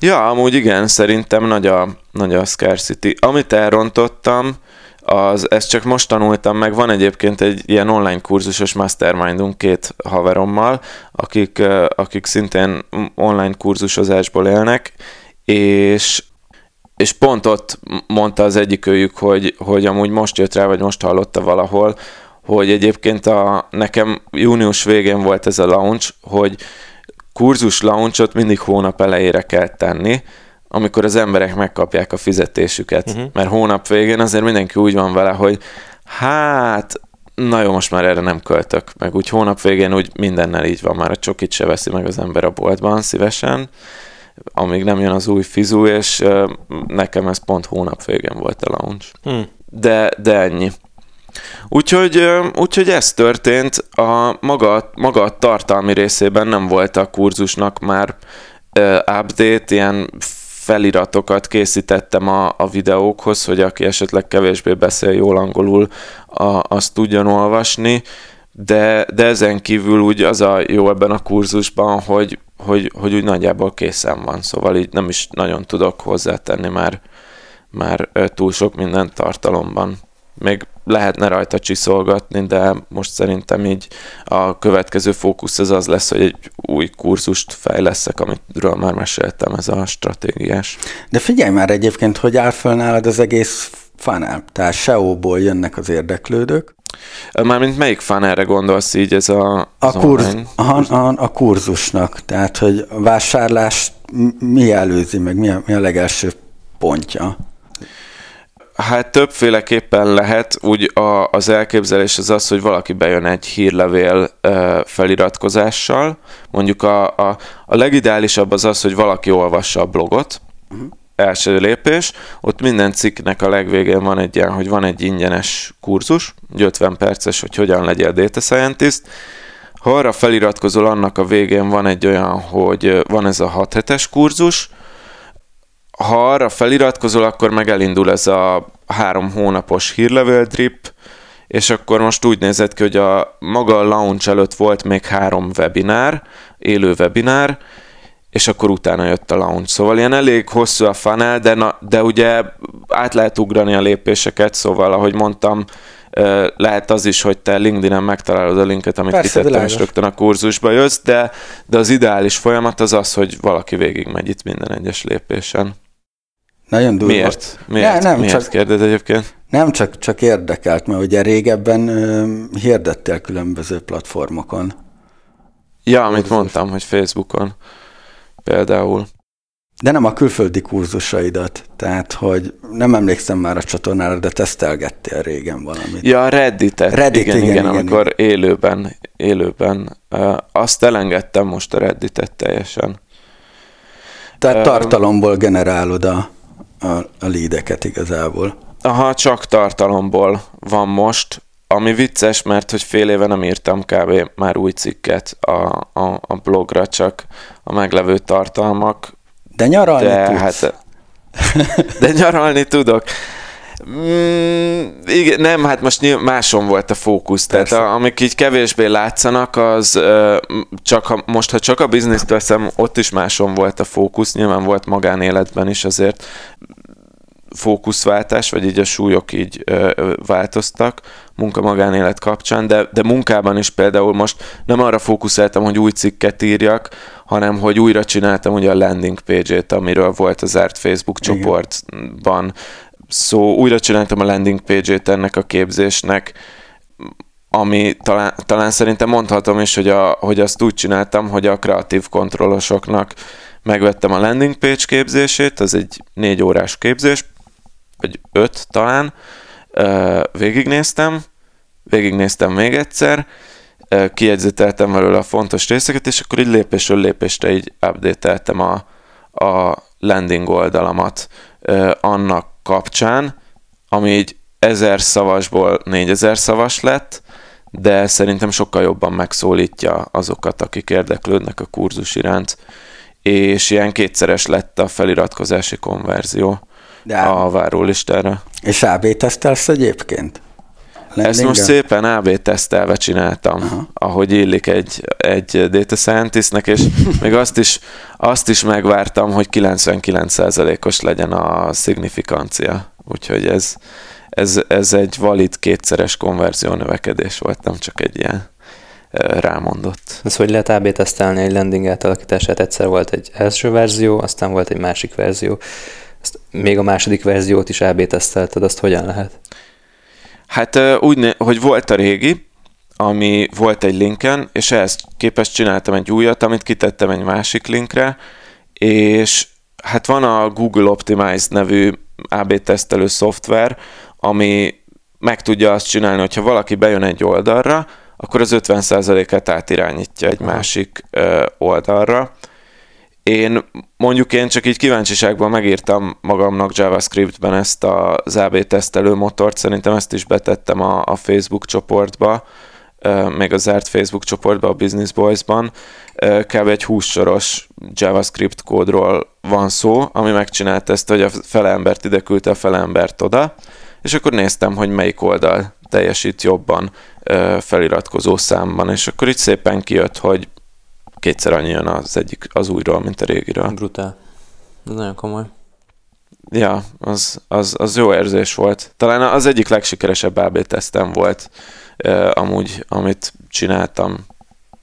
Ja, amúgy igen, szerintem nagy a, nagy a scarcity. Amit elrontottam, az, ezt csak most tanultam meg, van egyébként egy ilyen online kurzusos mastermindunk két haverommal, akik, akik szintén online kurzusozásból élnek, és és pont ott mondta az egyik őjük, hogy, hogy amúgy most jött rá, vagy most hallotta valahol, hogy egyébként a, nekem június végén volt ez a launch, hogy kurzus launchot mindig hónap elejére kell tenni, amikor az emberek megkapják a fizetésüket. Uh-huh. Mert hónap végén azért mindenki úgy van vele, hogy hát, na jó, most már erre nem költök. Meg úgy hónap végén úgy mindennel így van, már a csokit se veszi meg az ember a boltban szívesen, amíg nem jön az új fizú, és nekem ez pont hónap végén volt a launch. Hmm. De, de ennyi. Úgyhogy, úgyhogy ez történt, a maga, maga a tartalmi részében nem volt a kurzusnak már uh, update, ilyen feliratokat készítettem a, a videókhoz, hogy aki esetleg kevésbé beszél jól angolul, a, azt tudjon olvasni, de, de ezen kívül úgy az a jó ebben a kurzusban, hogy, hogy, hogy úgy nagyjából készen van, szóval így nem is nagyon tudok hozzátenni már, már túl sok minden tartalomban. Még lehetne rajta csiszolgatni, de most szerintem így a következő fókusz az az lesz, hogy egy új kurzust fejleszek, amiről már meséltem, ez a stratégiás. De figyelj már egyébként, hogy áll föl nálad az egész funnel, tehát SEO-ból jönnek az érdeklődők. Mármint melyik funnelre gondolsz így ez a... A, kurz, a, a, a kurzusnak, tehát hogy a vásárlás mi előzi, meg mi a, mi a legelső pontja? Hát többféleképpen lehet, úgy a, az elképzelés az az, hogy valaki bejön egy hírlevél e, feliratkozással. Mondjuk a, a, a legideálisabb az az, hogy valaki olvassa a blogot, uh-huh. első lépés, ott minden cikknek a legvégén van egy ilyen, hogy van egy ingyenes kurzus, egy 50 perces, hogy hogyan legyél data scientist, ha arra feliratkozol, annak a végén van egy olyan, hogy van ez a 6 hetes kurzus, ha arra feliratkozol, akkor meg elindul ez a három hónapos hírlevél drip, és akkor most úgy nézett ki, hogy a maga a launch előtt volt még három webinár, élő webinár, és akkor utána jött a launch. Szóval ilyen elég hosszú a funnel, de, na, de ugye át lehet ugrani a lépéseket, szóval ahogy mondtam, lehet az is, hogy te LinkedIn-en megtalálod a linket, amit Persze, kitettem, és rögtön a kurzusba jössz, de, de az ideális folyamat az az, hogy valaki végigmegy itt minden egyes lépésen. Nagyon durva. Miért? Miért, ne, nem, Miért csak, kérdez egyébként? Nem, csak, csak érdekelt, mert ugye régebben ö, hirdettél különböző platformokon. Ja, amit mondtam, hogy Facebookon például. De nem a külföldi kurzusaidat, tehát hogy nem emlékszem már a csatornára, de tesztelgettél régen valamit. Ja, a Reddit-et. Reddit, igen, igen, igen, igen, amikor igen. élőben, élőben. Azt elengedtem most a Redditet teljesen. Tehát tartalomból generálod a a, a lídeket igazából. Aha, csak tartalomból van most, ami vicces, mert hogy fél éve nem írtam kb. már új cikket a, a, a blogra, csak a meglevő tartalmak. De nyaralni de, tudsz. Hát, de nyaralni tudok. Mm, igen, nem, hát most máson volt a fókusz, Persze. tehát a, amik így kevésbé látszanak, az uh, csak ha, most, ha csak a bizniszt veszem, ott is máson volt a fókusz, nyilván volt magánéletben is azért fókuszváltás, vagy így a súlyok így ö, változtak munka-magánélet kapcsán, de, de munkában is például most nem arra fókuszáltam, hogy új cikket írjak, hanem hogy újra csináltam ugye a landing page-ét, amiről volt az zárt Facebook Igen. csoportban szó, újra csináltam a landing page-ét ennek a képzésnek, ami talán, talán szerintem mondhatom is, hogy, a, hogy azt úgy csináltam, hogy a kreatív kontrollosoknak megvettem a landing page képzését, az egy négy órás képzés, vagy öt talán, végignéztem, végignéztem még egyszer, kiegyzeteltem belőle a fontos részeket, és akkor így lépésről lépésre így update a, a landing oldalamat annak kapcsán, ami így ezer szavasból négyezer szavas lett, de szerintem sokkal jobban megszólítja azokat, akik érdeklődnek a kurzus iránt, és ilyen kétszeres lett a feliratkozási konverzió. De a várólistára. És AB tesztelsz egyébként? Landing-en? Ezt most szépen AB tesztelve csináltam, Aha. ahogy illik egy, egy data scientistnek, és még azt is, azt is megvártam, hogy 99%-os legyen a szignifikancia. Úgyhogy ez, ez, ez egy valid kétszeres konverzió növekedés volt, nem csak egy ilyen rámondott. Ez hogy lehet AB tesztelni egy landing átalakítását? Egyszer volt egy első verzió, aztán volt egy másik verzió ezt még a második verziót is AB tesztelted, azt hogyan lehet? Hát úgy, hogy volt a régi, ami volt egy linken, és ehhez képest csináltam egy újat, amit kitettem egy másik linkre, és hát van a Google Optimize nevű AB tesztelő szoftver, ami meg tudja azt csinálni, hogyha valaki bejön egy oldalra, akkor az 50%-át átirányítja egy másik oldalra. Én mondjuk én csak így kíváncsiságban megírtam magamnak JavaScriptben ezt az AB tesztelő motort, szerintem ezt is betettem a, a Facebook csoportba, még a zárt Facebook csoportba, a Business Boys-ban, kb. egy 20 soros JavaScript kódról van szó, ami megcsinált ezt, hogy a fele embert ide küldte, a fele embert oda, és akkor néztem, hogy melyik oldal teljesít jobban feliratkozó számban, és akkor itt szépen kijött, hogy kétszer annyi jön az egyik az újról, mint a régiről. Brutál. Ez nagyon komoly. Ja, az, az, az jó érzés volt. Talán az egyik legsikeresebb AB tesztem volt amúgy, amit csináltam.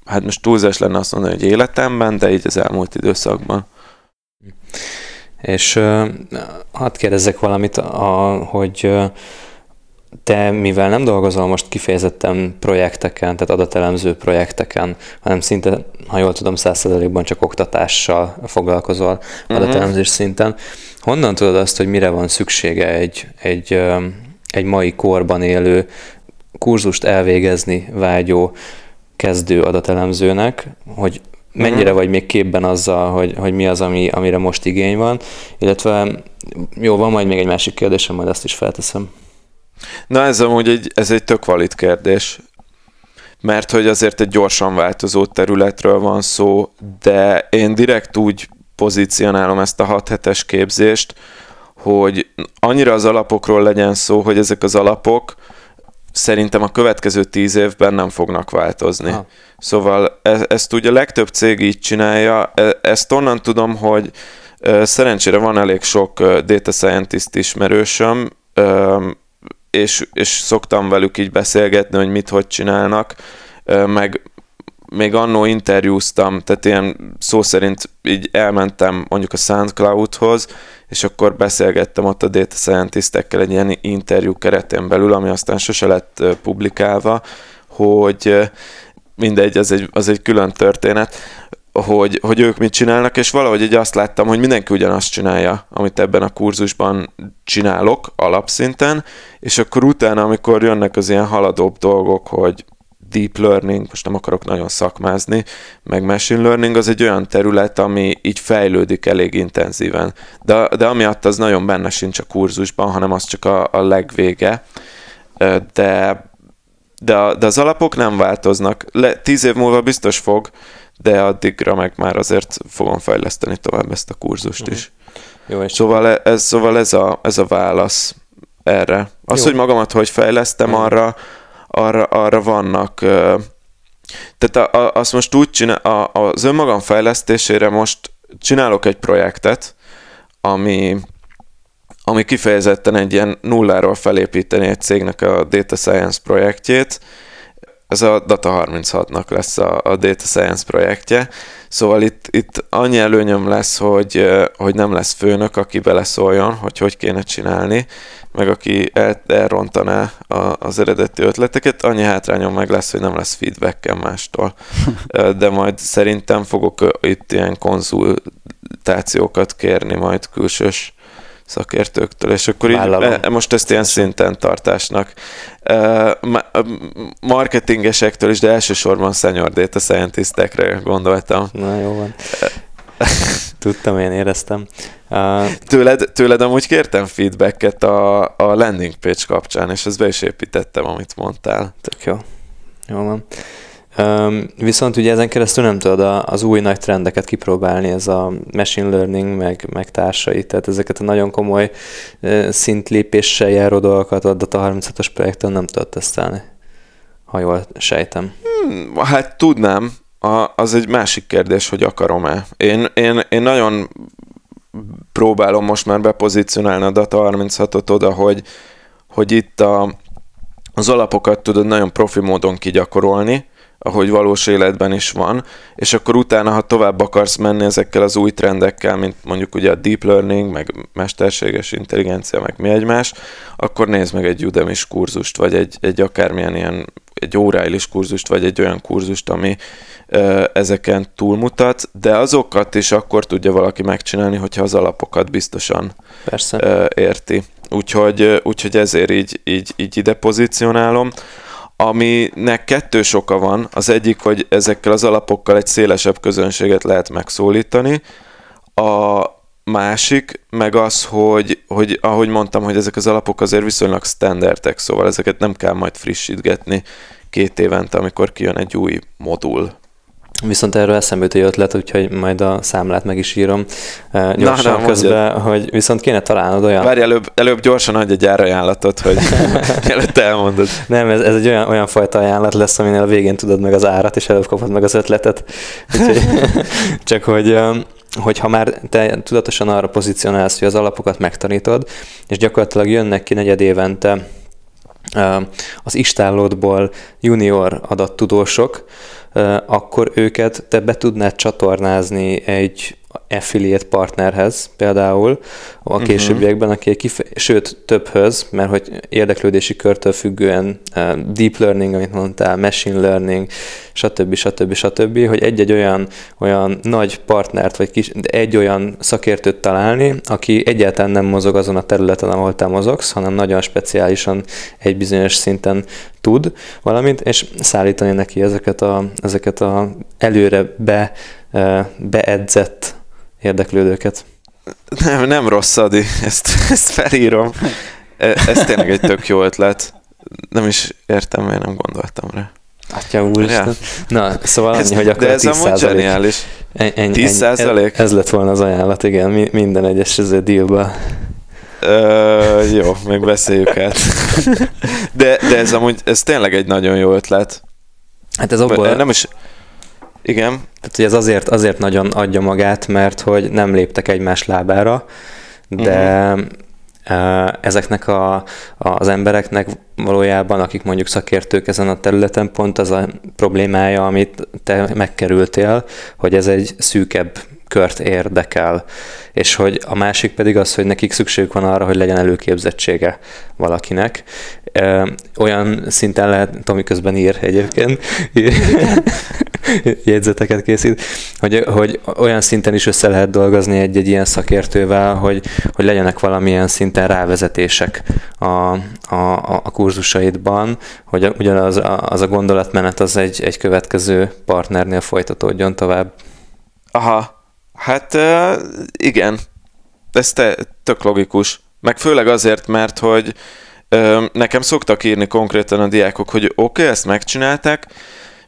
Hát most túlzás lenne azt mondani, hogy életemben, de így az elmúlt időszakban. És hadd kérdezzek valamit, a, hogy te, mivel nem dolgozol most kifejezetten projekteken, tehát adatelemző projekteken, hanem szinte, ha jól tudom, százszerzalékban csak oktatással foglalkozol uh-huh. adatelemzés szinten, honnan tudod azt, hogy mire van szüksége egy, egy, egy mai korban élő kurzust elvégezni vágyó kezdő adatelemzőnek, hogy mennyire uh-huh. vagy még képben azzal, hogy, hogy mi az, ami, amire most igény van, illetve jó, van majd még egy másik kérdésem, majd ezt is felteszem. Na ez amúgy egy, ez egy tök valid kérdés, mert hogy azért egy gyorsan változó területről van szó, de én direkt úgy pozícionálom ezt a 6 hetes képzést, hogy annyira az alapokról legyen szó, hogy ezek az alapok szerintem a következő tíz évben nem fognak változni. Ha. Szóval e- ezt ugye a legtöbb cég így csinálja. E- ezt onnan tudom, hogy e- szerencsére van elég sok data scientist ismerősöm, és, és szoktam velük így beszélgetni, hogy mit, hogy csinálnak, meg még annó interjúztam, tehát ilyen szó szerint így elmentem mondjuk a SoundCloud-hoz, és akkor beszélgettem ott a data scientistekkel egy ilyen interjú keretén belül, ami aztán sose lett publikálva, hogy mindegy, az egy, az egy külön történet, hogy, hogy ők mit csinálnak, és valahogy így azt láttam, hogy mindenki ugyanazt csinálja, amit ebben a kurzusban csinálok alapszinten, és akkor utána, amikor jönnek az ilyen haladóbb dolgok, hogy deep learning, most nem akarok nagyon szakmázni, meg machine learning az egy olyan terület, ami így fejlődik elég intenzíven. De, de amiatt az nagyon benne sincs a kurzusban, hanem az csak a, a legvége. De, de, de az alapok nem változnak. Le, tíz év múlva biztos fog, de addigra meg már azért fogom fejleszteni tovább ezt a kurzust uh-huh. is. Jó, és szóval, e, ez, szóval ez, a, ez a válasz erre. Az, Jó. hogy magamat hogy fejlesztem, uh-huh. arra arra, arra vannak tehát a, a, azt most úgy csinál, a, az önmagam fejlesztésére most csinálok egy projektet, ami, ami kifejezetten egy ilyen nulláról felépíteni egy cégnek a data science projektjét. Ez a Data 36-nak lesz a, a data science projektje. Szóval itt, itt annyi előnyöm lesz, hogy, hogy nem lesz főnök, aki beleszóljon, hogy hogy kéne csinálni, meg aki el, elrontaná a, az eredeti ötleteket, annyi hátrányom meg lesz, hogy nem lesz feedbackem mástól. De majd szerintem fogok itt ilyen konzultációkat kérni majd külsős szakértőktől, és akkor így, e, most ezt ilyen szinten tartásnak. Marketingesektől is, de elsősorban senior data scientistekre gondoltam. Na jó van. Tudtam, én éreztem. Uh, tőled, tőled amúgy kértem feedbacket a, a landing page kapcsán, és ezt be is építettem, amit mondtál. Tök jó. Jó van. Um, viszont ugye ezen keresztül nem tudod az új nagy trendeket kipróbálni, ez a machine learning, meg, meg társai, tehát ezeket a nagyon komoly uh, szintlépéssel járó dolgokat a Data 36-os projekten nem tudod tesztelni, ha jól sejtem. Hmm, hát tudnám, a, az egy másik kérdés, hogy akarom-e. Én, én, én nagyon próbálom most már bepozícionálni a Data 36-ot oda, hogy, hogy itt a, az alapokat tudod nagyon profi módon kigyakorolni, ahogy valós életben is van, és akkor utána, ha tovább akarsz menni ezekkel az új trendekkel, mint mondjuk ugye a deep learning, meg mesterséges intelligencia, meg mi egymás, akkor nézd meg egy udemy kurzust, vagy egy, egy akármilyen ilyen, egy óráilis kurzust, vagy egy olyan kurzust, ami ö, ezeken túlmutat, de azokat is akkor tudja valaki megcsinálni, hogyha az alapokat biztosan Persze. Ö, érti. Úgyhogy, úgyhogy ezért így, így, így ide pozícionálom aminek kettős oka van. Az egyik, hogy ezekkel az alapokkal egy szélesebb közönséget lehet megszólítani. A másik, meg az, hogy, hogy ahogy mondtam, hogy ezek az alapok azért viszonylag standardek, szóval ezeket nem kell majd frissítgetni két évente, amikor kijön egy új modul. Viszont erről eszembe jut egy ötlet, úgyhogy majd a számlát meg is írom uh, gyorsan Na, közben, hogy viszont kéne találnod olyan... Várj, előbb, előbb gyorsan adj egy árajánlatot, hogy előtt elmondod. Nem, ez, ez egy olyan, olyan fajta ajánlat lesz, aminél a végén tudod meg az árat, és előbb kapod meg az ötletet. Úgyhogy, csak hogy hogy ha már te tudatosan arra pozícionálsz, hogy az alapokat megtanítod, és gyakorlatilag jönnek ki negyed évente az istállódból junior adattudósok, akkor őket te be tudnád csatornázni egy affiliate partnerhez például a mhm. későbbiekben, aki egy kife- sőt többhöz, mert hogy érdeklődési körtől függően uh, deep learning, amit mondtál, machine learning, stb. stb. stb., hogy egy-egy olyan, olyan nagy partnert, vagy kis, egy olyan szakértőt találni, aki egyáltalán nem mozog azon a területen, ahol te mozogsz, hanem nagyon speciálisan egy bizonyos szinten tud valamit, és szállítani neki ezeket a, ezeket a előre be, beedzett érdeklődőket. Nem, nem rossz, Adi, ezt, ezt felírom. E, ez tényleg egy tök jó ötlet. Nem is értem, miért nem gondoltam rá. Atya úr, ja. Na, szóval annyi, ez, hogy akkor De ez amúgy zseniális. Ennyi, 10 százalék? Ez, ez lett volna az ajánlat, igen, minden egyes dealba. Ö, jó, még beszéljük át. De, de ez amúgy, ez tényleg egy nagyon jó ötlet. Hát ez abból... Nem is... Igen. Tehát, hogy ez azért, azért nagyon adja magát, mert hogy nem léptek egymás lábára, de uh-huh. ezeknek a, az embereknek valójában, akik mondjuk szakértők ezen a területen, pont az a problémája, amit te megkerültél, hogy ez egy szűkebb kört érdekel, és hogy a másik pedig az, hogy nekik szükségük van arra, hogy legyen előképzettsége valakinek. Olyan szinten lehet, Tomi közben ír egyébként, jegyzeteket készít, hogy, hogy olyan szinten is össze lehet dolgozni egy-egy ilyen szakértővel, hogy, hogy legyenek valamilyen szinten rávezetések a, a, a kurzusaidban, hogy ugyanaz a, az a gondolatmenet az egy, egy következő partnernél folytatódjon tovább. Aha, Hát igen, ez te, tök logikus. Meg főleg azért, mert hogy nekem szoktak írni konkrétan a diákok, hogy oké, okay, ezt megcsinálták,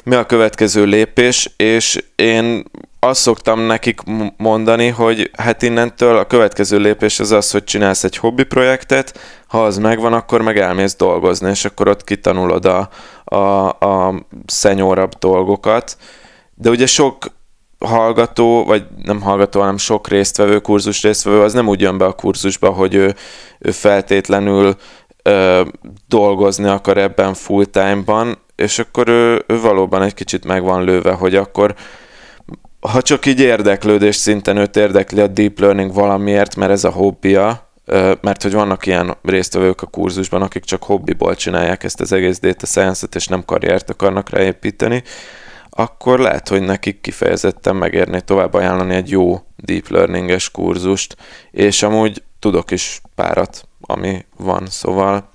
mi a következő lépés, és én azt szoktam nekik mondani, hogy hát innentől a következő lépés az az, hogy csinálsz egy hobbi projektet, ha az megvan, akkor meg elmész dolgozni, és akkor ott kitanulod a, a, a szenyorabb dolgokat. De ugye sok hallgató, vagy nem hallgató, hanem sok résztvevő, kurzus résztvevő, az nem úgy jön be a kurzusba, hogy ő, ő feltétlenül ö, dolgozni akar ebben full time-ban, és akkor ő, ő valóban egy kicsit meg van lőve, hogy akkor ha csak így érdeklődés szinten őt érdekli a deep learning valamiért, mert ez a hobbija, mert hogy vannak ilyen résztvevők a kurzusban, akik csak hobbiból csinálják ezt az egész data science-et, és nem karriert akarnak ráépíteni, akkor lehet, hogy nekik kifejezetten megérné tovább ajánlani egy jó deep learninges kurzust, és amúgy tudok is párat, ami van, szóval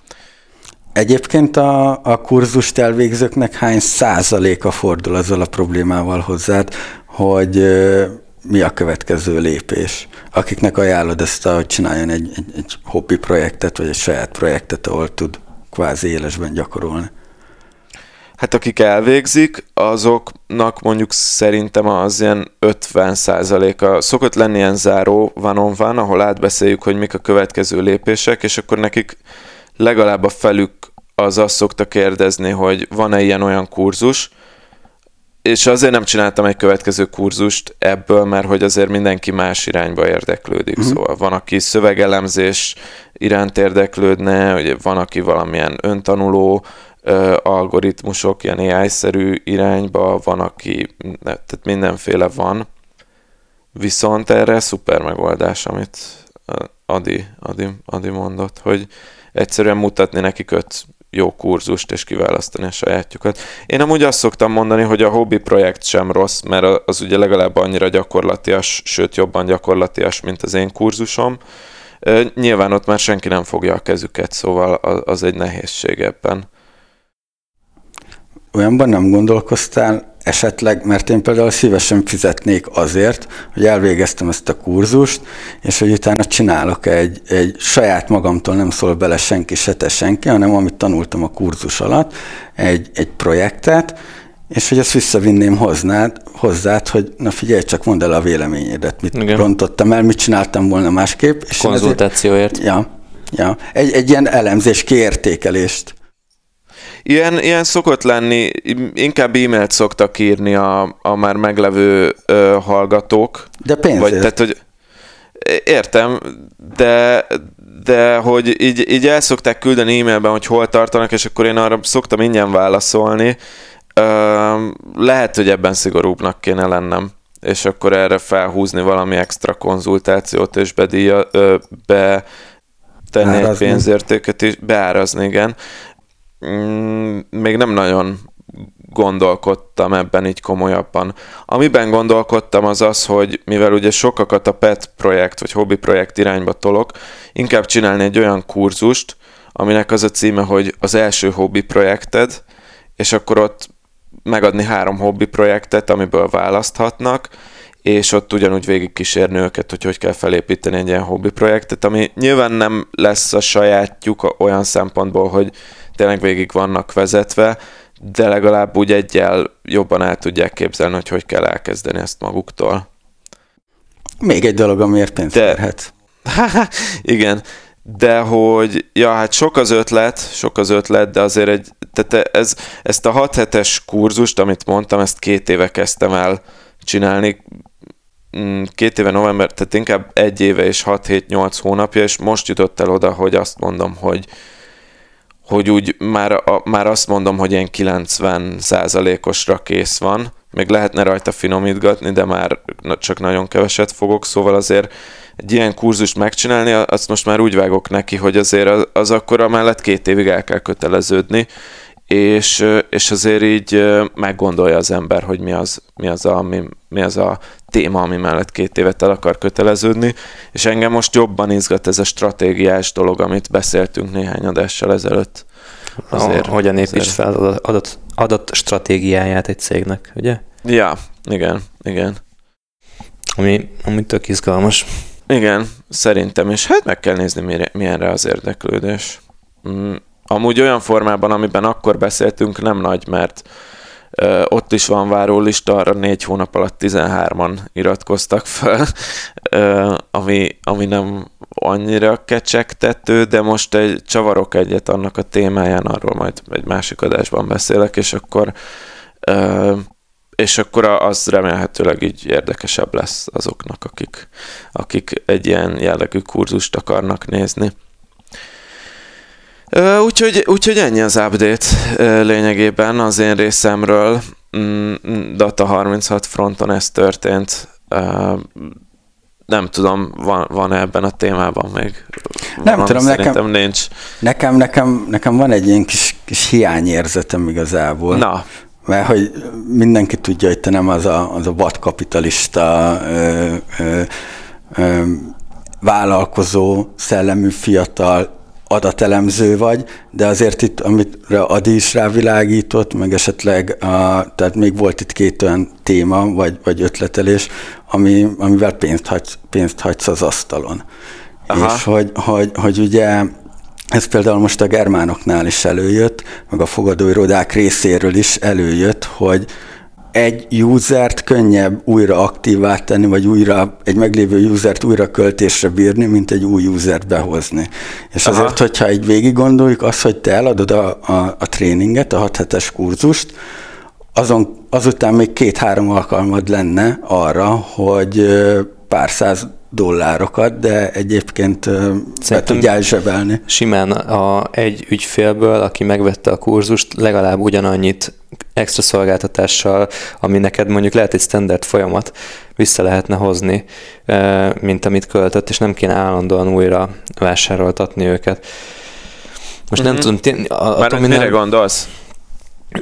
Egyébként a, a kurzust elvégzőknek hány százaléka fordul azzal a problémával hozzád, hogy mi a következő lépés? Akiknek ajánlod ezt, hogy csináljon egy, egy, egy hobbi projektet, vagy egy saját projektet, ahol tud kvázi élesben gyakorolni? Hát akik elvégzik, azoknak mondjuk szerintem az ilyen 50 a szokott lenni ilyen záró van on van, ahol átbeszéljük, hogy mik a következő lépések, és akkor nekik legalább a felük az azt szokta kérdezni, hogy van-e ilyen-olyan kurzus, és azért nem csináltam egy következő kurzust ebből, mert hogy azért mindenki más irányba érdeklődik. Uh-huh. Szóval van, aki szövegelemzés iránt érdeklődne, ugye van, aki valamilyen öntanuló ö, algoritmusok, ilyen AI-szerű irányba, van, aki, tehát mindenféle van. Viszont erre szuper megoldás, amit Adi, Adi, Adi mondott, hogy egyszerűen mutatni nekik öt jó kurzust, és kiválasztani a sajátjukat. Én amúgy azt szoktam mondani, hogy a hobbi projekt sem rossz, mert az ugye legalább annyira gyakorlatias, sőt jobban gyakorlatias, mint az én kurzusom. Nyilván ott már senki nem fogja a kezüket, szóval az egy nehézség ebben. Olyanban nem gondolkoztál esetleg, mert én például szívesen fizetnék azért, hogy elvégeztem ezt a kurzust, és hogy utána csinálok egy, egy saját magamtól nem szól bele senki, se te senki, hanem amit tanultam a kurzus alatt, egy, egy projektet, és hogy ezt visszavinném hoznád, hozzád, hogy na figyelj, csak mondd el a véleményedet, mit Igen. rontottam el, mit csináltam volna másképp. És Konzultációért. Ezért, ja, ja. Egy, egy ilyen elemzés, kiértékelést. Ilyen, ilyen szokott lenni, inkább e-mailt szoktak írni a, a már meglevő ö, hallgatók. De pénzért. Vagy, tehát, hogy értem, de, de hogy így, így el szokták küldeni e-mailben, hogy hol tartanak, és akkor én arra szoktam ingyen válaszolni. Ö, lehet, hogy ebben szigorúbbnak kéne lennem és akkor erre felhúzni valami extra konzultációt, és bedíja, ö, be tenni egy pénzértéket is, beárazni, igen. Mm, még nem nagyon gondolkodtam ebben így komolyabban. Amiben gondolkodtam az az, hogy mivel ugye sokakat a PET projekt vagy hobby projekt irányba tolok, inkább csinálni egy olyan kurzust, aminek az a címe, hogy az első hobby projekted, és akkor ott megadni három hobby projektet, amiből választhatnak, és ott ugyanúgy végig kísérni őket, hogy hogy kell felépíteni egy ilyen hobby projektet, ami nyilván nem lesz a sajátjuk olyan szempontból, hogy tényleg végig vannak vezetve, de legalább úgy egyel jobban el tudják képzelni, hogy hogy kell elkezdeni ezt maguktól. Még egy dolog, amiért pénzt de, érhet. igen, de hogy, ja, hát sok az ötlet, sok az ötlet, de azért egy, tehát ez, ezt a 6 hetes kurzust, amit mondtam, ezt két éve kezdtem el csinálni, mm, két éve november, tehát inkább egy éve és 6-7-8 hónapja, és most jutott el oda, hogy azt mondom, hogy, hogy úgy már, a, már azt mondom, hogy ilyen 90 százalékosra kész van, még lehetne rajta finomítgatni, de már csak nagyon keveset fogok, szóval azért egy ilyen kurzust megcsinálni, azt most már úgy vágok neki, hogy azért az, az akkor amellett két évig el kell köteleződni, és, és azért így meggondolja az ember, hogy mi az, mi az, a, mi, mi az a téma, ami mellett két évet el akar köteleződni, és engem most jobban izgat ez a stratégiás dolog, amit beszéltünk néhány adással ezelőtt. Azért, a, hogyan építs fel az adott, adott stratégiáját egy cégnek, ugye? Ja, igen, igen. Ami, ami tök izgalmas. Igen, szerintem, és hát meg kell nézni, milyenre az érdeklődés. Mm, amúgy olyan formában, amiben akkor beszéltünk, nem nagy, mert ott is van várólista, arra négy hónap alatt 13-an iratkoztak fel, ami, ami nem annyira kecsegtető, de most egy csavarok egyet annak a témáján, arról majd egy másik adásban beszélek, és akkor és akkor az remélhetőleg így érdekesebb lesz azoknak, akik, akik egy ilyen jellegű kurzust akarnak nézni. Úgyhogy, úgyhogy ennyi az update lényegében az én részemről. Mm, Data 36 fronton ez történt. Nem tudom, van, van ebben a témában még? Nem van, tudom, nekem, nincs. Nekem, nekem, nekem van egy ilyen kis, kis hiányérzetem igazából. Na. Mert hogy mindenki tudja, hogy te nem az a, az a vadkapitalista ö, ö, ö, vállalkozó, szellemű fiatal adatelemző vagy, de azért itt, amit Adi is rávilágított, meg esetleg, a, tehát még volt itt két olyan téma, vagy, vagy ötletelés, ami, amivel pénzt hagysz, pénzt hagysz az asztalon. Aha. És hogy, hogy, hogy ugye ez például most a germánoknál is előjött, meg a fogadóirodák részéről is előjött, hogy, egy usert könnyebb újra aktívá tenni, vagy újra egy meglévő usert újra költésre bírni, mint egy új usert behozni. És Aha. azért, hogyha egy végig gondoljuk, az, hogy te eladod a, a, a tréninget, a 6 hetes kurzust, azon, azután még két-három alkalmad lenne arra, hogy pár száz dollárokat, de egyébként Szerintem be tudjál zsebelni. Simán a egy ügyfélből, aki megvette a kurzust, legalább ugyanannyit extra szolgáltatással, ami neked mondjuk lehet egy standard folyamat, vissza lehetne hozni, mint amit költött, és nem kéne állandóan újra vásároltatni őket. Most mm-hmm. nem mhm. tudom, a, Már mire gondolsz?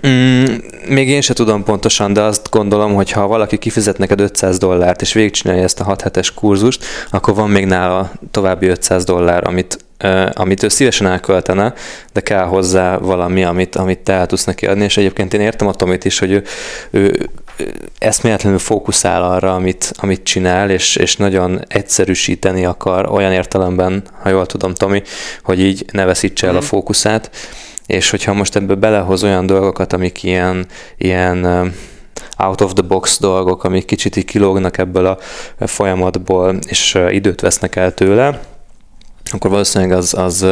Mm, még én se tudom pontosan, de azt gondolom, hogy ha valaki kifizet neked 500 dollárt, és végigcsinálja ezt a 6 hetes kurzust, akkor van még nála további 500 dollár, amit, uh, amit ő szívesen elköltene, de kell hozzá valami, amit, amit te el tudsz neki adni, és egyébként én értem a Tomit is, hogy ő, ő eszméletlenül fókuszál arra, amit, amit csinál, és, és nagyon egyszerűsíteni akar olyan értelemben, ha jól tudom, Tomi, hogy így ne veszítse el mm. a mhm. fókuszát, és hogyha most ebbe belehoz olyan dolgokat, amik ilyen, ilyen out of the box dolgok, amik kicsit így kilógnak ebből a folyamatból, és időt vesznek el tőle, akkor valószínűleg az, az,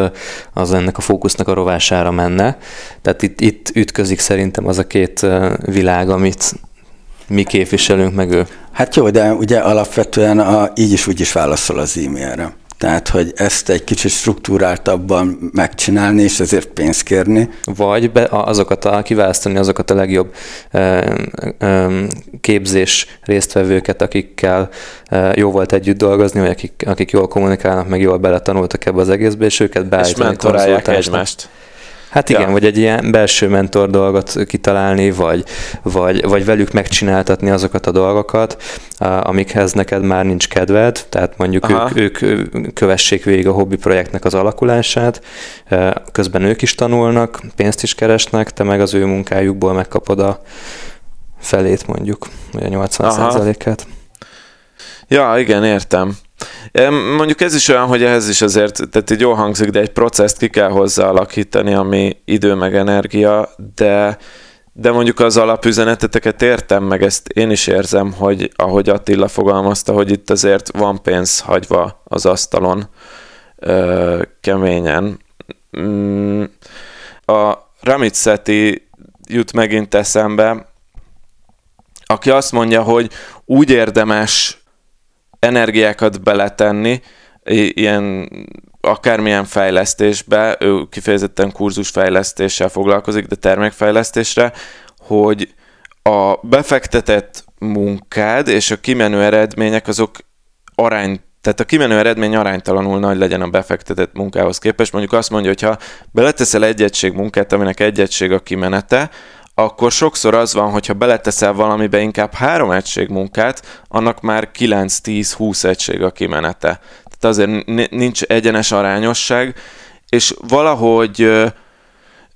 az ennek a fókusznak a rovására menne. Tehát itt, itt ütközik szerintem az a két világ, amit mi képviselünk, meg ő. Hát jó, de ugye alapvetően a, így is úgy is válaszol az e-mailre. Tehát, hogy ezt egy kicsit struktúráltabban megcsinálni, és ezért pénzt kérni. Vagy be, azokat a, kiválasztani azokat a legjobb ö, ö, képzés résztvevőket, akikkel ö, jó volt együtt dolgozni, vagy akik, akik jól kommunikálnak, meg jól beletanultak ebbe az egészbe, és őket beállítani. És mentorálják egymást. Hát igen, ja. vagy egy ilyen belső mentor dolgot kitalálni, vagy, vagy, vagy velük megcsináltatni azokat a dolgokat, amikhez neked már nincs kedved, tehát mondjuk ők, ők kövessék végig a hobbi projektnek az alakulását, közben ők is tanulnak, pénzt is keresnek, te meg az ő munkájukból megkapod a felét mondjuk, vagy a 80 át Ja, igen, értem. Mondjuk ez is olyan, hogy ehhez is azért, tehát így jól hangzik, de egy processzt ki kell hozzá alakítani, ami idő meg energia, de, de mondjuk az alapüzeneteteket értem, meg ezt én is érzem, hogy ahogy Attila fogalmazta, hogy itt azért van pénz hagyva az asztalon ö, keményen. Mm, a Ramit Seti jut megint eszembe, aki azt mondja, hogy úgy érdemes energiákat beletenni, ilyen akármilyen fejlesztésbe, ő kifejezetten kurzusfejlesztéssel foglalkozik, de termékfejlesztésre, hogy a befektetett munkád és a kimenő eredmények azok arány, tehát a kimenő eredmény aránytalanul nagy legyen a befektetett munkához képest. Mondjuk azt mondja, hogy ha beleteszel egy egység munkát, aminek egy egység a kimenete, akkor sokszor az van, hogyha beleteszel valamibe inkább három egység munkát, annak már 9-10-20 egység a kimenete. Tehát azért nincs egyenes arányosság, és valahogy ö,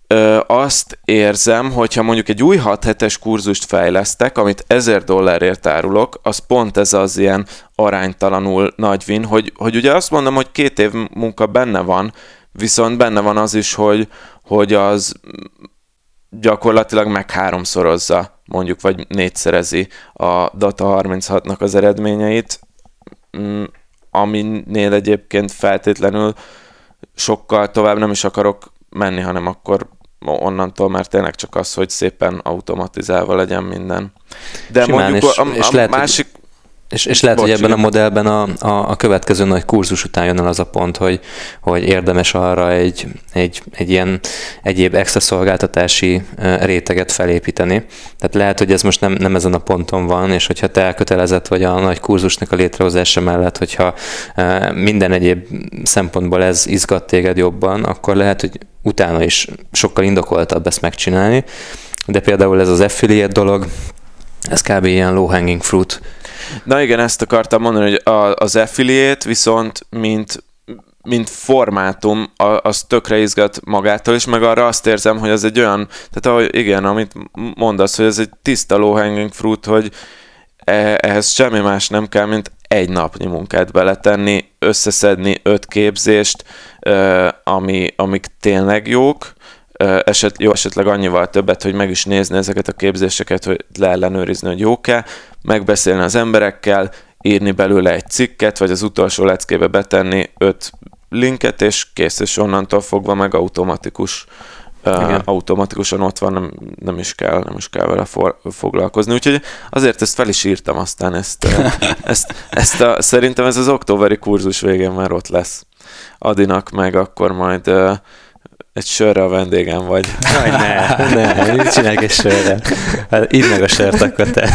ö, azt érzem, hogyha mondjuk egy új 6 hetes kurzust fejlesztek, amit 1000 dollárért árulok, az pont ez az ilyen aránytalanul nagy win, hogy, hogy ugye azt mondom, hogy két év munka benne van, viszont benne van az is, hogy, hogy az gyakorlatilag meg háromszorozza, mondjuk, vagy négyszerezi a Data 36-nak az eredményeit, mm, aminél egyébként feltétlenül sokkal tovább nem is akarok menni, hanem akkor onnantól már tényleg csak az, hogy szépen automatizálva legyen minden. De Simán, mondjuk és, a, a, és lehet, másik... És, és lehet, Bocs, hogy ebben a modellben a, a, a következő nagy kurzus után jön el az a pont, hogy, hogy érdemes arra egy, egy, egy ilyen egyéb extra szolgáltatási réteget felépíteni. Tehát lehet, hogy ez most nem, nem ezen a ponton van, és hogyha te elkötelezett vagy a nagy kurzusnak a létrehozása mellett, hogyha minden egyéb szempontból ez izgat téged jobban, akkor lehet, hogy utána is sokkal indokoltabb ezt megcsinálni. De például ez az affiliate dolog, ez kb. ilyen low hanging fruit Na igen, ezt akartam mondani, hogy az affiliate viszont mint mint formátum, az tökre izgat magától, és meg arra azt érzem, hogy ez egy olyan, tehát ahogy igen, amit mondasz, hogy ez egy tiszta low hanging fruit, hogy e, ehhez semmi más nem kell, mint egy napnyi munkát beletenni, összeszedni öt képzést, ami, amik tényleg jók, eset, jó, esetleg annyival többet, hogy meg is nézni ezeket a képzéseket, hogy leellenőrizni, hogy jók-e, megbeszélni az emberekkel, írni belőle egy cikket, vagy az utolsó leckébe betenni öt linket, és kész, és onnantól fogva meg automatikus Igen. automatikusan ott van, nem, nem, is kell, nem is kell vele for, foglalkozni. Úgyhogy azért ezt fel is írtam aztán, ezt, ezt, ezt a, szerintem ez az októberi kurzus végén már ott lesz. Adinak meg akkor majd egy sörre a vendégem vagy. Jaj, ne, ne, csinálj egy sörre. Hát, idd meg a sört akkor te.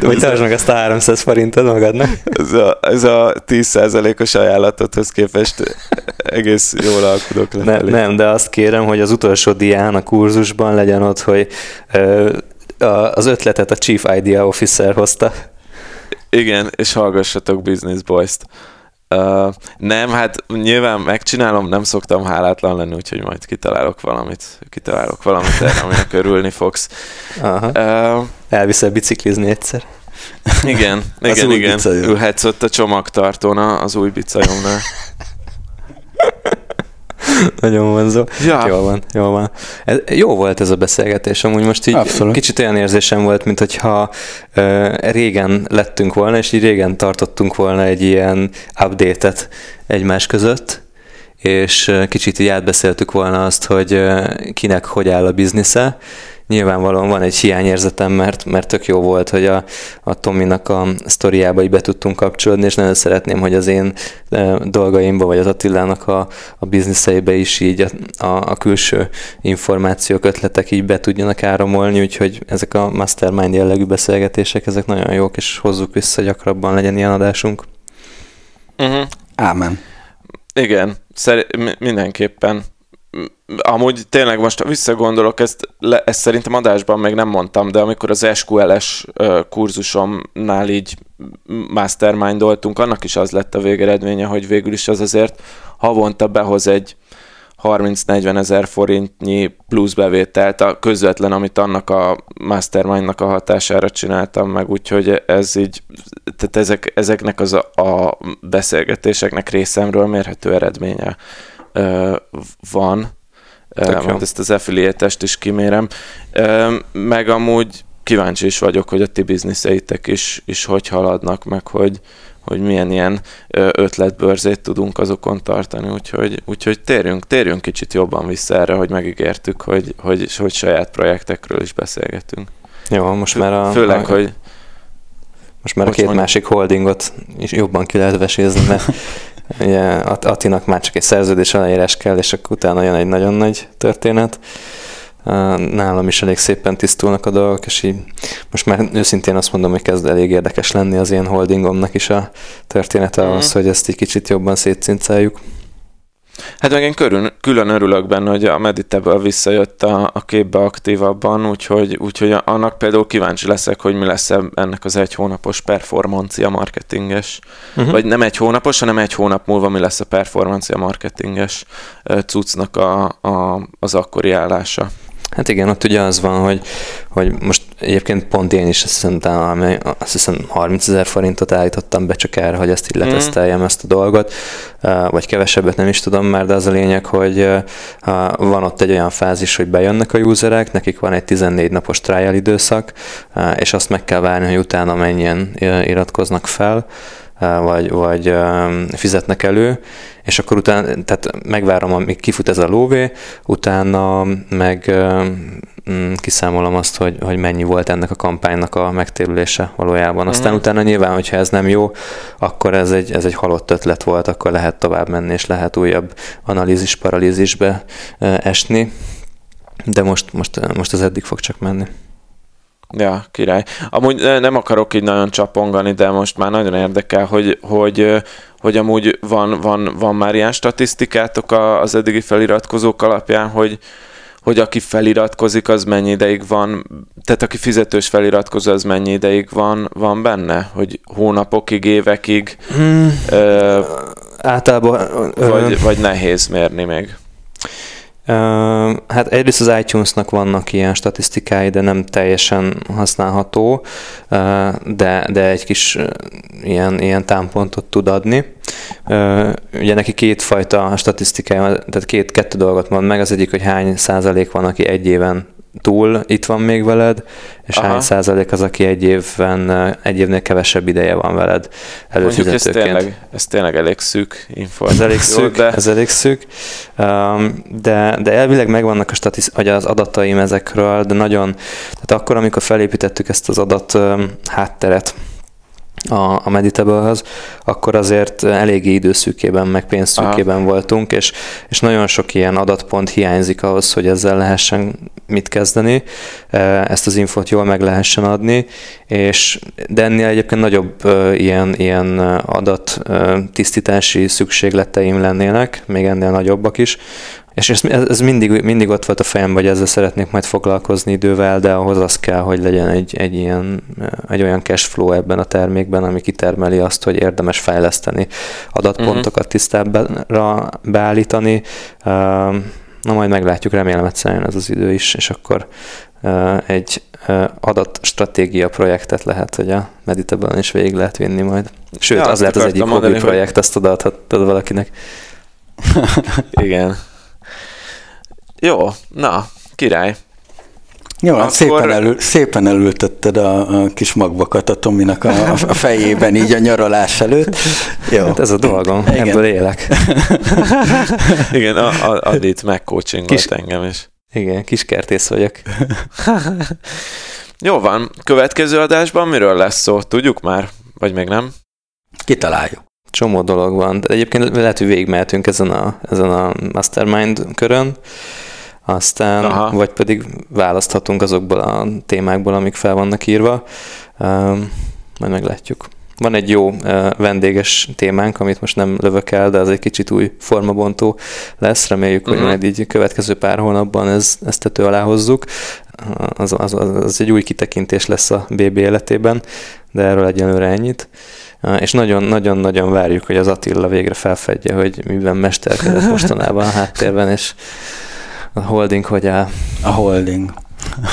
Vagy tartsd meg azt a 300 forintot magadnak. Ez a, ez a 10%-os ajánlatodhoz képest egész jól alkudok le. Ne, nem, de azt kérem, hogy az utolsó dián a kurzusban legyen ott, hogy az ötletet a Chief Idea Officer hozta. Igen, és hallgassatok Business Boys-t. Uh, nem, hát nyilván megcsinálom, nem szoktam hálátlan lenni, úgyhogy majd kitalálok valamit, kitalálok valamit erre, aminek örülni fogsz. Aha. Uh, Elviszel biciklizni egyszer. Igen, igen, igen. Ülhetsz ott a csomagtartón az új bicajomnál. Nagyon vonzó. Ja. Jól van, jól van. Ez, jó volt ez a beszélgetés, amúgy most így Abszolút. kicsit olyan érzésem volt, mint hogyha uh, régen lettünk volna, és így régen tartottunk volna egy ilyen update-et egymás között, és kicsit így átbeszéltük volna azt, hogy kinek hogy áll a biznisze, nyilvánvalóan van egy hiányérzetem, mert, mert tök jó volt, hogy a, a Tominak a sztoriába így be tudtunk kapcsolódni, és nagyon szeretném, hogy az én e, dolgaimba, vagy az Attilának a, a bizniszeibe is így a, a, a külső információk, ötletek így be tudjanak áramolni, úgyhogy ezek a mastermind jellegű beszélgetések, ezek nagyon jók, és hozzuk vissza gyakrabban legyen ilyen adásunk. Uh-huh. Ámen. Igen, szer- mindenképpen amúgy tényleg most visszagondolok, ezt, le, ezt szerintem adásban még nem mondtam, de amikor az SQL-es kurzusomnál így mastermindoltunk, annak is az lett a végeredménye, hogy végül is az azért havonta behoz egy 30-40 ezer forintnyi plusz bevételt a közvetlen, amit annak a mastermindnak a hatására csináltam meg, úgyhogy ez így, tehát ezek, ezeknek az a, a beszélgetéseknek részemről mérhető eredménye ö, van majd ezt az affiliate is kimérem. Meg amúgy kíváncsi is vagyok, hogy a ti bizniszeitek is, is hogy haladnak, meg hogy, hogy milyen ilyen ötletbörzét tudunk azokon tartani, úgyhogy, úgyhogy térjünk, térjünk kicsit jobban vissza erre, hogy megígértük, hogy, hogy, hogy saját projektekről is beszélgetünk. Jó, most már a... Főleg, a, hogy... Most már a két mondjuk. másik holdingot is jobban ki lehet vesézni, mert Ugye Atinak már csak egy szerződés aláírás kell, és akkor utána jön egy nagyon nagy történet. Nálam is elég szépen tisztulnak a dolgok, és így most már őszintén azt mondom, hogy kezd elég érdekes lenni az én holdingomnak is a története ahhoz, mm. hogy ezt egy kicsit jobban szétszincáljuk. Hát meg én körül, külön örülök benne, hogy a Meditable visszajött a, a képbe aktívabban, úgyhogy, úgyhogy annak például kíváncsi leszek, hogy mi lesz ennek az egy hónapos performancia marketinges, uh-huh. vagy nem egy hónapos, hanem egy hónap múlva mi lesz a performancia marketinges cuccnak a, a, az akkori állása. Hát igen, ott ugye az van, hogy, hogy most egyébként pont én is azt hiszem, azt hiszem 30 ezer forintot állítottam be csak erre, hogy ezt így mhm. leteszteljem mm. ezt a dolgot, vagy kevesebbet nem is tudom már, de az a lényeg, hogy van ott egy olyan fázis, hogy bejönnek a userek, nekik van egy 14 napos trial időszak, és azt meg kell várni, hogy utána mennyien iratkoznak fel, vagy, vagy fizetnek elő, és akkor utána, tehát megvárom, amíg kifut ez a lóvé, utána meg mm, kiszámolom azt, hogy, hogy mennyi volt ennek a kampánynak a megtérülése valójában. Aztán uh-huh. utána nyilván, hogyha ez nem jó, akkor ez egy, ez egy halott ötlet volt, akkor lehet tovább menni, és lehet újabb analízis, paralízisbe esni, de most, most, most ez eddig fog csak menni. Ja, király. Amúgy nem akarok így nagyon csapongani, de most már nagyon érdekel, hogy, hogy, hogy amúgy van, van, van már ilyen statisztikátok az eddigi feliratkozók alapján, hogy, hogy aki feliratkozik, az mennyi ideig van, tehát aki fizetős feliratkozó, az mennyi ideig van, van benne? Hogy hónapokig, évekig? Hmm. Ö, Általában... Vagy, vagy nehéz mérni még? Hát egyrészt az iTunes-nak vannak ilyen statisztikái, de nem teljesen használható, de, de egy kis ilyen, ilyen támpontot tud adni. Ugye neki kétfajta statisztikája, tehát két, kettő dolgot mond meg. Az egyik, hogy hány százalék van, aki egy éven túl itt van még veled, és Aha. hány százalék az, aki egy évben, egy évnél kevesebb ideje van veled Mondjuk ez előfizetőként. tényleg, ez tényleg elég szűk Ez információ. elég szűk, de... ez elég szűk. Um, de, de elvileg megvannak a statisz, vagy az adataim ezekről, de nagyon, tehát akkor, amikor felépítettük ezt az adat um, hátteret, a, a Meditable-höz, akkor azért eléggé időszűkében, meg pénzszűkében voltunk, és, és nagyon sok ilyen adatpont hiányzik ahhoz, hogy ezzel lehessen mit kezdeni, ezt az infót jól meg lehessen adni, és de ennél egyébként nagyobb ilyen, ilyen adat tisztítási szükségleteim lennének, még ennél nagyobbak is, és ez, ez mindig, mindig ott volt a fejemben, hogy ezzel szeretnék majd foglalkozni idővel, de ahhoz az kell, hogy legyen egy, egy, ilyen, egy olyan cash flow ebben a termékben, ami kitermeli azt, hogy érdemes fejleszteni, adatpontokat tisztábbra beállítani. Na majd meglátjuk, remélem egyszerűen ez az idő is, és akkor egy adatstratégia projektet lehet, hogy a Meditable-on is végig lehet vinni majd. Sőt, Ja, az lehet az egyik hobbi mondani, hogy- projekt, azt odaadhatod valakinek. Igen. Jó, na, király. Jó, Akkor- Akkor... szépen, elül, szépen elültetted a, a kis magvakat a Tominak a, a fejében így a nyaralás előtt. Jó. Hát ez a dolgom, Igen. ebből élek. Igen, a, a, Adit megcoachingolt Kis- engem is. Igen, kis kertész vagyok. Jó van, következő adásban miről lesz szó? Tudjuk már? Vagy még nem? Kitaláljuk. Csomó dolog van. De egyébként lehet, hogy végigmehetünk ezen a, ezen a mastermind körön, aztán, Aha. Vagy pedig választhatunk azokból a témákból, amik fel vannak írva. Majd meglátjuk. Van egy jó vendéges témánk, amit most nem lövök el, de az egy kicsit új formabontó lesz. Reméljük, hogy Mhm. majd így következő pár hónapban ez, ezt tető alá hozzuk. Az, az, az, az egy új kitekintés lesz a BB életében, de erről egyelőre ennyit. És nagyon-nagyon-nagyon várjuk, hogy az Attila végre felfedje, hogy miben mesterkedett mostanában a háttérben, és a holding hogy áll. A holding.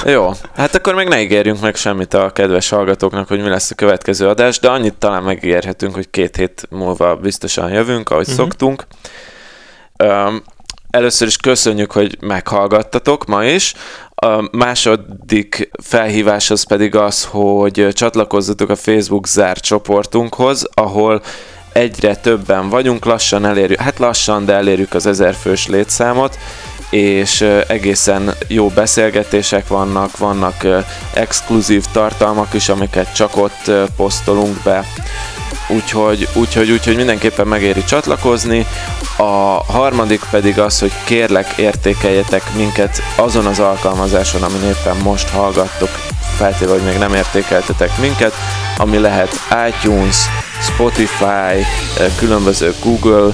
Jó, hát akkor még ne ígérjünk meg semmit a kedves hallgatóknak, hogy mi lesz a következő adás, de annyit talán megígérhetünk, hogy két hét múlva biztosan jövünk, ahogy uh-huh. szoktunk. Um, először is köszönjük, hogy meghallgattatok ma is. A második felhívás az pedig az, hogy csatlakozzatok a Facebook zárt csoportunkhoz, ahol egyre többen vagyunk, lassan elérjük, hát lassan, de elérjük az ezer fős létszámot, és egészen jó beszélgetések vannak, vannak exkluzív tartalmak is, amiket csak ott posztolunk be, úgyhogy, úgyhogy, úgyhogy mindenképpen megéri csatlakozni. A harmadik pedig az, hogy kérlek értékeljetek minket azon az alkalmazáson, amin éppen most hallgattok, feltéve, hogy még nem értékeltetek minket, ami lehet iTunes, Spotify, különböző Google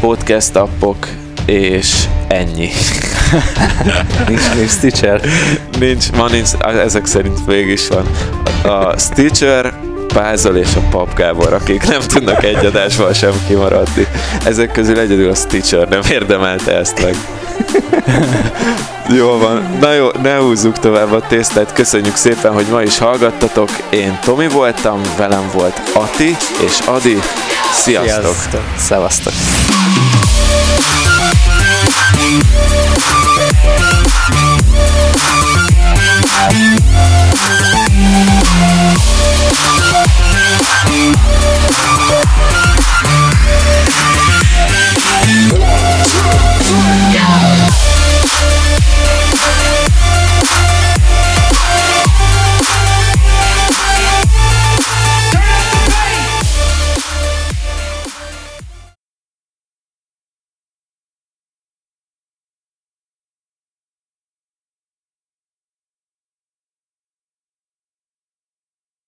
podcast appok, és ennyi. Nincs, nincs Stitcher. Nincs, ma nincs, ezek szerint végig is van. A Stitcher, Pázol és a Pap Gábor, akik nem tudnak egy adásban sem kimaradni. Ezek közül egyedül a Stitcher nem érdemelte ezt meg. Jó van, na jó, ne húzzuk tovább a tésztát, köszönjük szépen, hogy ma is hallgattatok. Én Tomi voltam, velem volt Ati és Adi. Sziasztok! Szevasztok! Down.